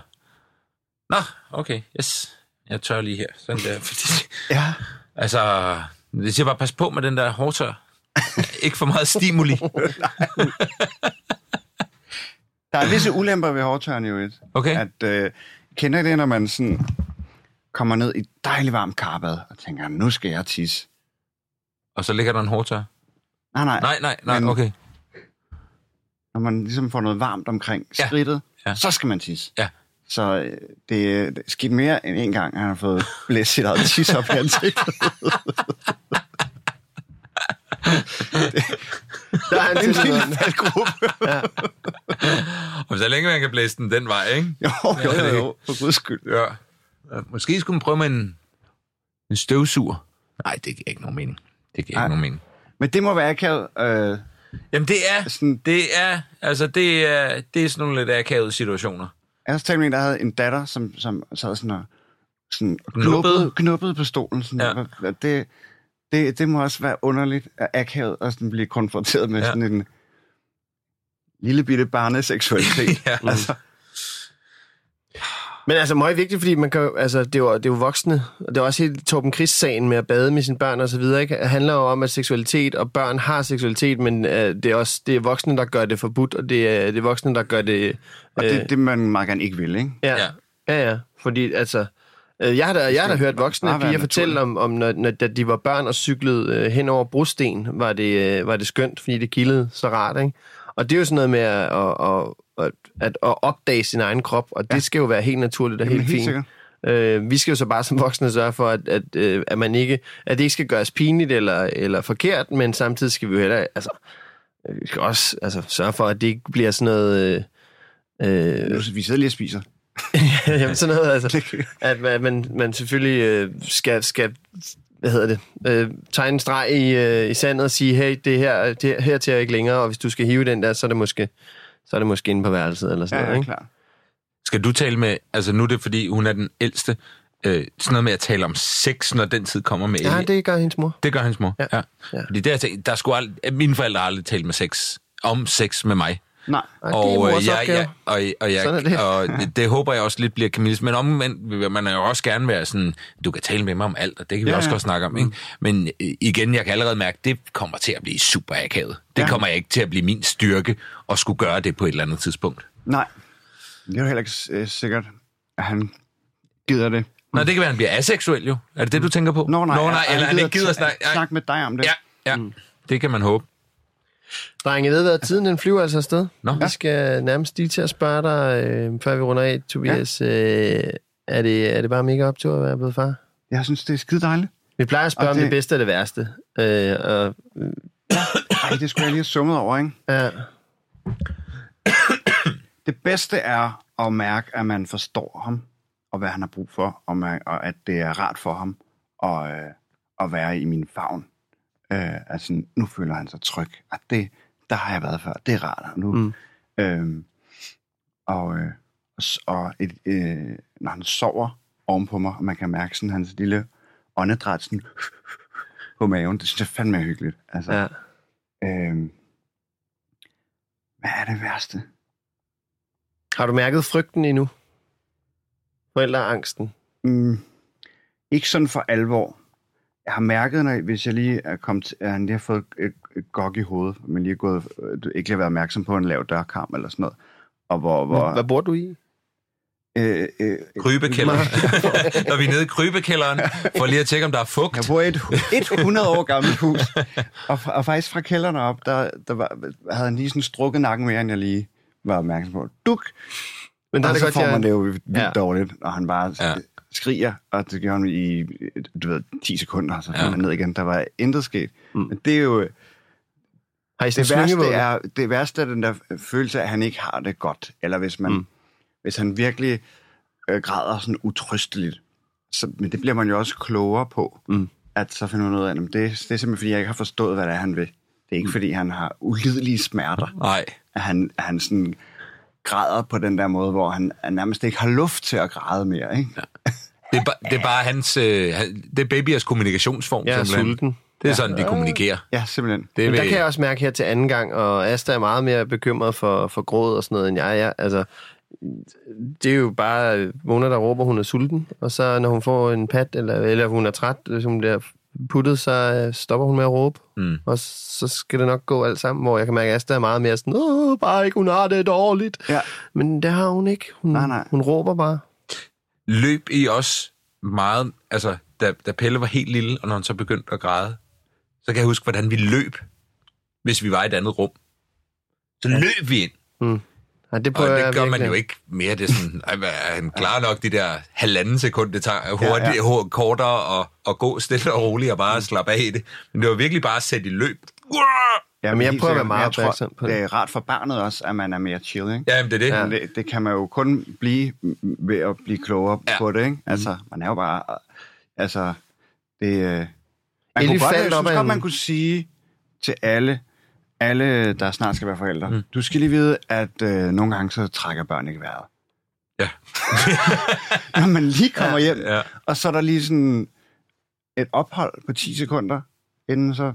Nå, okay, yes. Jeg tør lige her, sådan der, fordi, Ja. altså, det siger bare, pas på med den der hårdtør. Ikke for meget stimuli. Der er visse ulemper ved hårdtørren jo et. Okay. At, øh, kender I det, når man sådan kommer ned i et dejligt varmt karbad og tænker, nu skal jeg tisse. Og så ligger der en hårdtør. Nej, nej. Nej, nej, nej, Men- okay. Når man ligesom får noget varmt omkring Ja. skridtet, Ja. så skal man tisse. Ja. Så øh, det, det er sket mere end en gang, at han har fået blæst sit eget tis op i ansigtet. Der er han til sådan faldgruppe. Og så længe man kan blæse den den vej, ikke? Jo, jo, jo, jo, for guds skyld. Ja. Ja, Måske skulle man prøve med en, en støvsuger. Nej, det giver ikke nogen mening. Det giver Nej. ikke nogen mening. Men det må være akavet. Øh, Jamen, det er, sådan, det er, altså, det er, det er sådan nogle lidt akavede situationer. Jeg har talt med en, der havde en datter, som, som sad sådan og sådan og Knuppede? knuppede, på stolen. Sådan Ja. det, det, det må også være underligt og akavet at sådan blive konfronteret med ja. sådan en lille bitte barneseksualitet. Ja. altså, Men altså meget vigtigt, fordi man kan, jo- altså, det, er jo, det er jo voksne, og det er også helt Torben Chris-sagen med at bade med sine børn og så videre, ikke? Det handler jo om, at seksualitet og børn har seksualitet, men øh, det er også det er voksne, der gør det forbudt, og det er, det er voksne, der gør det... og det, det man meget gerne ikke vil, ikke? Ja, Ja. ja, ja, fordi altså... øh, Jeg har da, jeg har da hørt voksne piger fortælle om, om når, når, da de var børn og cyklede øh, hen over brosten, var det, øh, var det skønt, fordi det kildede så rart, ikke? Og det er jo sådan noget med at, at, at, at, at opdage sin egen krop, og det Ja. skal jo være helt naturligt og Jamen, helt, helt fint. sikkert. Øh, vi skal jo så bare som voksne sørge for, at, at, øh, at, man ikke, at det ikke skal gøres pinligt eller, eller forkert, men samtidig skal vi jo heller, altså, øh, vi skal også altså, sørge for, at det ikke bliver sådan noget... Øh, øh, vi sidder lige og spiser. Jamen sådan noget, altså. At man, man, man selvfølgelig øh, skal, skal, hvad hedder det, øh, tegne en streg i, øh, i sandet og sige, hey, det her, det her til ikke længere, og hvis du skal hive den der, så er det måske, så er det måske inde på værelset eller sådan Ja, noget, ja, ikke? klar. Skal du tale med, altså nu er det fordi, hun er den ældste, øh, sådan noget med at tale om sex, når den tid kommer med Ja, det gør hendes mor. Det gør hans mor. Ja. Ja. Ja. Fordi der, der skulle aldrig, mine forældre har aldrig talt med sex, om sex med mig. Nej. Nej, det er Og, mors øh, jeg, jeg, og, og, jeg, Sådan er det. og det, håber jeg også lidt bliver Camilles. Men omvendt vil man jo også gerne være sådan, du kan tale med mig om alt, og det kan vi Ja, også ja. godt snakke om. Ikke? Men øh, igen, jeg kan allerede mærke, det kommer til at blive super akavet. Det Ja. kommer ikke til at blive min styrke at skulle gøre det på et eller andet tidspunkt. Nej. Det er jo heller ikke øh, sikkert, at han gider det. Nå, det kan være, at han bliver aseksuel jo. Er det det, du tænker på? Nå, nej, Nå, nej eller han ikke gider at snakke. snakke, med dig om det. Ja, ja. Det kan man håbe. Drenge, ved hvad? Tiden den flyver altså afsted. Nå. Vi skal nærmest lige til at spørge dig, øh, før vi runder af, Tobias. Ja. Øh, er, det, er det bare mega optur at være blevet far? Jeg synes, det er skide dejligt. Vi plejer at spørge Og om det det- bedste og det værste. Øh, og, Ej, det skulle jeg lige have summet over, ikke? ja, Det bedste er at mærke, at man forstår ham, og hvad han har brug for, og, man, og at det er rart for ham at, øh, at være i min favn. Øh, altså, nu føler han sig tryg. At det, der har jeg været før. Det er rart. Og nu, Mm. øhm, og øh, og s- og et, øh, når han sover ovenpå mig, og man kan mærke sådan hans lille åndedræt sådan på maven, det synes jeg fandme er hyggeligt. Altså, ja. øhm, hvad er det værste? Har du mærket frygten endnu? Forældreangsten? Mm, ikke sådan for alvor. Jeg har mærket, når, hvis jeg lige er kommet at han lige har fået et, et gok i hovedet, men lige er gået, øh, ikke lige har været opmærksom på en lav dørkarm eller sådan noget. Og hvor... hvor Hvad bor du i? øh, øh, Krybekælderen. Når vi er nede i krybekælderen, for lige at tjekke, om der er fugt. jeg bor i et, et 100 år gammelt hus, og, og faktisk fra kælderen op, der, der var, havde han lige sådan strukket nakken mere, end jeg lige var opmærksom på. Duk! Men der er og det så godt, får jeg... man det jo vildt Ja. ja. dårligt, og han bare Ja. Ja. skriger, og det gjorde han i, du ved, 10 sekunder, så Ja. falder han ned igen. Der var intet sket. Mm. Mm. Men det er jo... Har I Det værste, er, det værste er den der følelse af, at han ikke har det godt. Eller hvis, man, Mm. mm. hvis han virkelig øh, græder sådan utrysteligt. Så, men det bliver man jo også klogere på. Mm. At så finder man ud af, at det, det er simpelthen, fordi jeg ikke har forstået, hvad det er, han vil. Det er ikke, fordi han har ulidelige smerter. Nej. At han, at han sådan græder på den der måde, hvor han, han nærmest ikke har luft til at græde mere. Ikke? Ja. Det er, ba- det er bare hans... Øh, det er babyers kommunikationsform, er simpelthen. sulten. Det er sådan, de kommunikerer. ja, simpelthen. Det Men der vil- kan jeg også mærke her til anden gang, og Asta er meget mere bekymret for, for gråd og sådan noget, end jeg er. Altså, det er jo bare Mona, der råber, hun er sulten, og så når hun får en pat, eller, eller hun er træt, hvis hun bliver puttet, så øh, stopper hun med at råbe. Mm. Og så skal det nok gå alt sammen, hvor jeg kan mærke, at Asta er meget mere sådan, Åh, bare ikke, hun har det dårligt. Ja. Men det har hun ikke. Hun, Nej, nej. hun råber bare. Løb I også meget... Altså, da, da Pelle var helt lille, og når han så begyndte at græde, så kan jeg huske, hvordan vi løb, hvis vi var i et andet rum. Så løb vi ind. Ja, det Og prøver det jeg gør man virkelig. jo ikke mere. Det er sådan, er han klarer nok de der halvanden sekund, det tager hurtigt, ja, Ja, kortere og, og gå stille og roligt og bare slappe af i det. Men det var virkelig bare at sætte i løb. Ja, Jamen, jeg prøver at være meget Jeg tror, på det. Det er rart for barnet også, at man er mere chill, ikke? Ja, men det er det. Ja. Men det, det kan man jo kun blive ved at blive klogere Ja. på det, ikke? Altså, man er jo bare... Altså, det... øh, Man kunne godt, jeg synes godt, man kunne sige til alle, alle, der snart skal være forældre, mm. du skal lige vide, at øh, nogle gange så trækker børn ikke vejret. Ja. Når man lige kommer hjem, Ja. og så er der lige sådan et ophold på 10 sekunder, inden så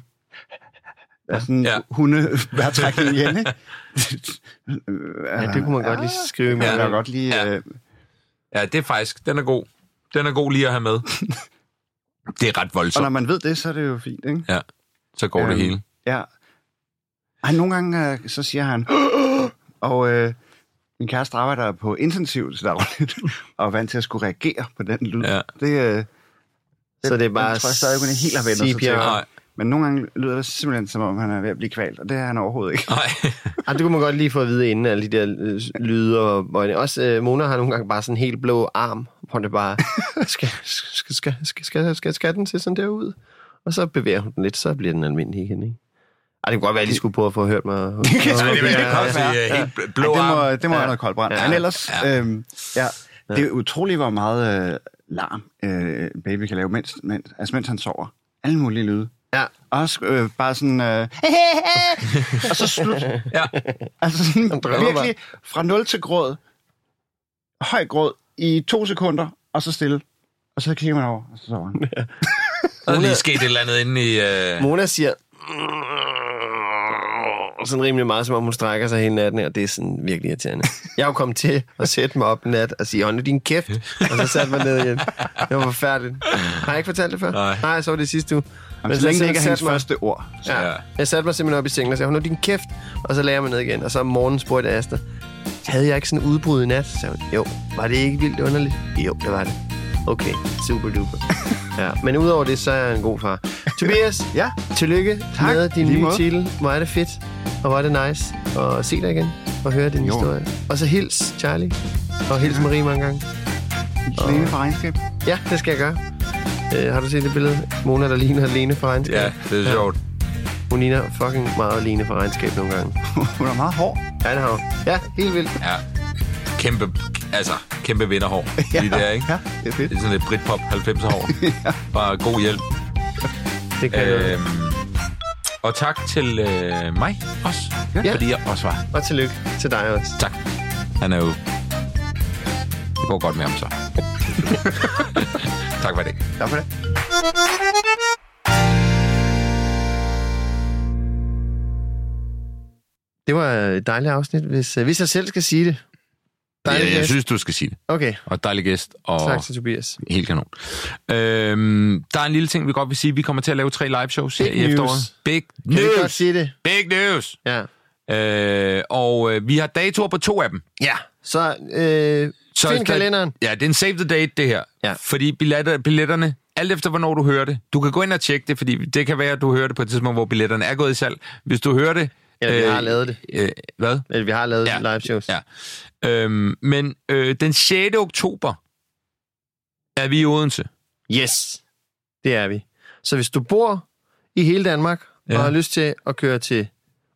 er sådan Ja. ja. hundeværtrækning igen, ikke? Ja, det kunne man godt lige skrive Det kan Ja. man godt lige... Ja. Ja. Øh, ja, det er faktisk, den er god. Den er god lige at have med. Det er ret og når voldsomt. man ved det, så er det jo fint, ikke? Ja, så går det Øhm, hele. Ja. Ej, nogle gange, øh, så siger han... og øh, min kæreste arbejder på intensiv til dagligt, og er vant til at skulle reagere på den lyd. Ja. Det, øh, Så det er bare jeg tror jeg stadig, hun er helt har vendt sig til. CPR. Nej, men nogle gange lyder det simpelthen, som om han er ved at blive kvalt, og det er han overhovedet ikke. nej. Ej, det kunne man godt lige få at vide inden, alle de der øh, lyde. Og, og også øh, Mona har nogle gange bare sådan en helt blå arm, hvor det bare, skal, skal, skal, skal, skal, skal, skal den se sådan der ud? Og så bevæger hun den lidt, så bliver den almindelig igen, ikke? Ej, det kunne godt være, at de skulle prøve at få hørt mig. Det, det, det kan også være. sige, helt bl- blå Ej, det må, det må Ja. være noget koldbrand. Ja. Ja. Men ellers, Ja. ja. Øhm, ja, det er utroligt, hvor meget øh, larm øh, baby kan lave, mens, mens, altså, mens han sover. Alle mulige lyde. Ja. Også øh, bare sådan... Øh, og så slut. Ja. Altså sådan virkelig fra 0 til gråd. Høj gråd i to sekunder, og så stille. Og så kigger man over, og så sover han. Der er lige sket et eller andet inde i... Øh... Mona siger... sådan rimelig meget, som om hun strækker sig hele natten, og det er sådan virkelig irriterende. Jeg jo kommet til at sætte mig op nat og sige, nu din kæft, og så satte mig ned igen. Det var forfærdeligt. Har jeg ikke fortalt det før? Nej. Nej, så var det sidste uge. Jamen, så så længe det ikke er hans mig- første ord. Ja. Ja. Jeg satte mig simpelthen op i sengen og sagde, nu din kæft, og så lagde jeg mig ned igen. Og så om morgenen spurgte Asta, havde jeg ikke sådan en udbrud i nat? Så sagde hun, jo, var det ikke vildt underligt? Jo, det var det. Okay, super duper. ja, men udover det, så er jeg en god far. Tobias, Ja, tillykke Tak, med din lige nye måde. titel. Hvor er det fedt, og hvor er det nice at se dig igen og høre din Jo. historie. Og så hils Charlie, og hils Marie mange gange. Lene fra regnskab. Ja, det skal jeg gøre. Uh, har du set det billede? Mona, der ligner Lene fra regnskab. Ja, det er sjovt. Hun ligner fucking meget Lene fra regnskab nogle gange. Hun er meget hård. Ja, det har hun. Ja, helt vildt. Ja. Kæmpe, altså, kæmpe vinderhår. Lige der, ikke? Ja, det er fedt. Det er sådan lidt Britpop 90'er hår. Bare god hjælp. Det kan øh... Øhm, og tak til øh, mig også, Ja. ja. fordi jeg også var. Og tillykke til dig også. Tak. Han er jo... Det går godt med ham så. tak for det. Tak for det. Det var et dejligt afsnit, hvis, øh, hvis jeg selv skal sige det. Dejlig Jeg, jeg synes, du skal sige det. Okay, Og dejlig gæst. Og tak til Tobias. helt kanon. Øhm, der er en lille ting, vi godt vil sige. Vi kommer til at lave tre live shows her i news. efteråret. Big Kan vi godt news! sige det? Big news! Ja. Øh, og øh, vi har datoer på to af dem. Ja, så, øh, Så find der- kalenderen. Ja, det er en save the date, det her. Ja. Fordi billetter, billetterne, alt efter hvornår du hører det, du kan gå ind og tjekke det, fordi det kan være, at du hører det på et tidspunkt, hvor billetterne er gået i salg. Hvis du hører det... Eller vi har lavet det. Øh, hvad? Eller vi har lavet Ja. live shows. Ja. Øhm, men øh, den 6. oktober er vi i Odense. Yes, det er vi. Så hvis du bor i hele Danmark ja. Ja. og har lyst til at køre til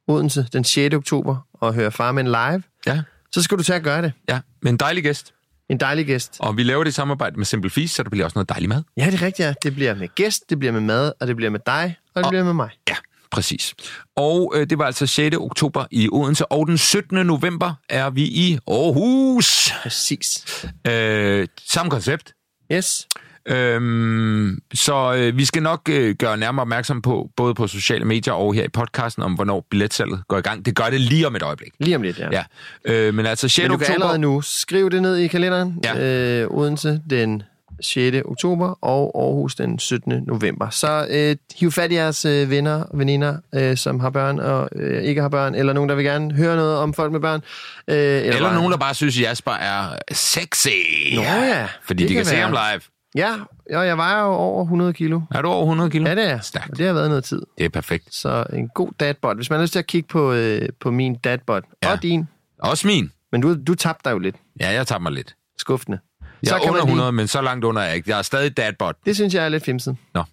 Odense den 6. oktober og høre Farmen live, Ja. så skal du tage at gøre det. Ja, med en dejlig gæst. En dejlig gæst. Og vi laver det i samarbejde med Simple Feast, så der bliver også noget dejlig mad. Ja, det er rigtigt, ja. Det bliver med gæst, det bliver med mad, og det bliver med dig, og det Og- bliver med mig. Ja, præcis. Og øh, det var altså 6. oktober i Odense, og den 17. november er vi i Aarhus. Præcis. Øh, samme koncept. Yes. Øhm, så øh, vi skal nok øh, gøre nærmere opmærksom på, både på sociale medier og her i podcasten, om hvornår billetsalget går i gang. Det gør det lige om et øjeblik. Lige om lidt, ja. Ja. Øh, men altså 6. Men du kan oktober... allerede nu skrive det ned i kalenderen. Ja. Øh, Odense den 6. oktober og Aarhus den 17. november. Så øh, hiv fat i jeres øh, venner og veninder, øh, som har børn og øh, ikke har børn, eller nogen, der vil gerne høre noget om folk med børn. Øh, eller Eller bare- nogen, der bare synes, at Jasper er sexy. Nå ja, Fordi det de kan, kan se være. ham live. Ja, og jeg vejer jo over 100 kilo. Er du over 100 kilo? Ja, det er. Stærkt. Og det har været noget tid. Det er perfekt. Så en god dadbot. Hvis man har lyst til at kigge på, øh, på min dadbot, ja. Ja. og din, Også min. men du, du tabte dig jo lidt Ja, jeg tager mig lidt. skuffende. Jeg er kan under lige- 100, men så langt under er jeg ikke. Jeg er stadig dadbot. Det synes jeg er lidt fimset. Nå.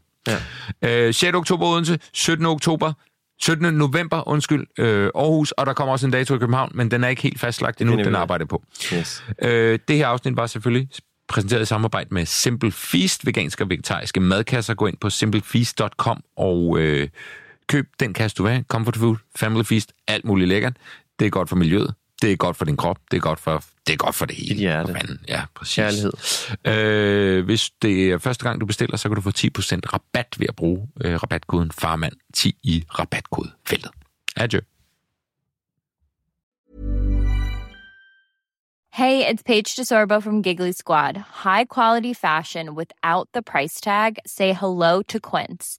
Ja. Øh, 6. oktober Odense, 17. oktober, 17. november, undskyld, øh, Aarhus, og der kommer også en dato i København, men den er ikke helt fastlagt endnu, den arbejder på. Yes. Øh, det her afsnit var selvfølgelig præsenteret i samarbejde med Simple Feast, veganske og vegetariske madkasser. Gå ind på simplefeast.com og øh, køb den kasse, du vil have. Comfort food, family feast, alt muligt lækkert. Det er godt for miljøet. Det er godt for din krop. Det er godt for, det er godt for det hele. Dit hjerte. For fanden. Ja, præcis. Kærlighed. Øh, hvis det er første gang, du bestiller, så kan du få 10% rabat ved at bruge øh, rabatkoden FARMAND10 i rabatkodefeltet. Adjø. Hey, it's Paige DeSorbo from Giggly Squad. High quality fashion without the price tag. Say hello to Quince.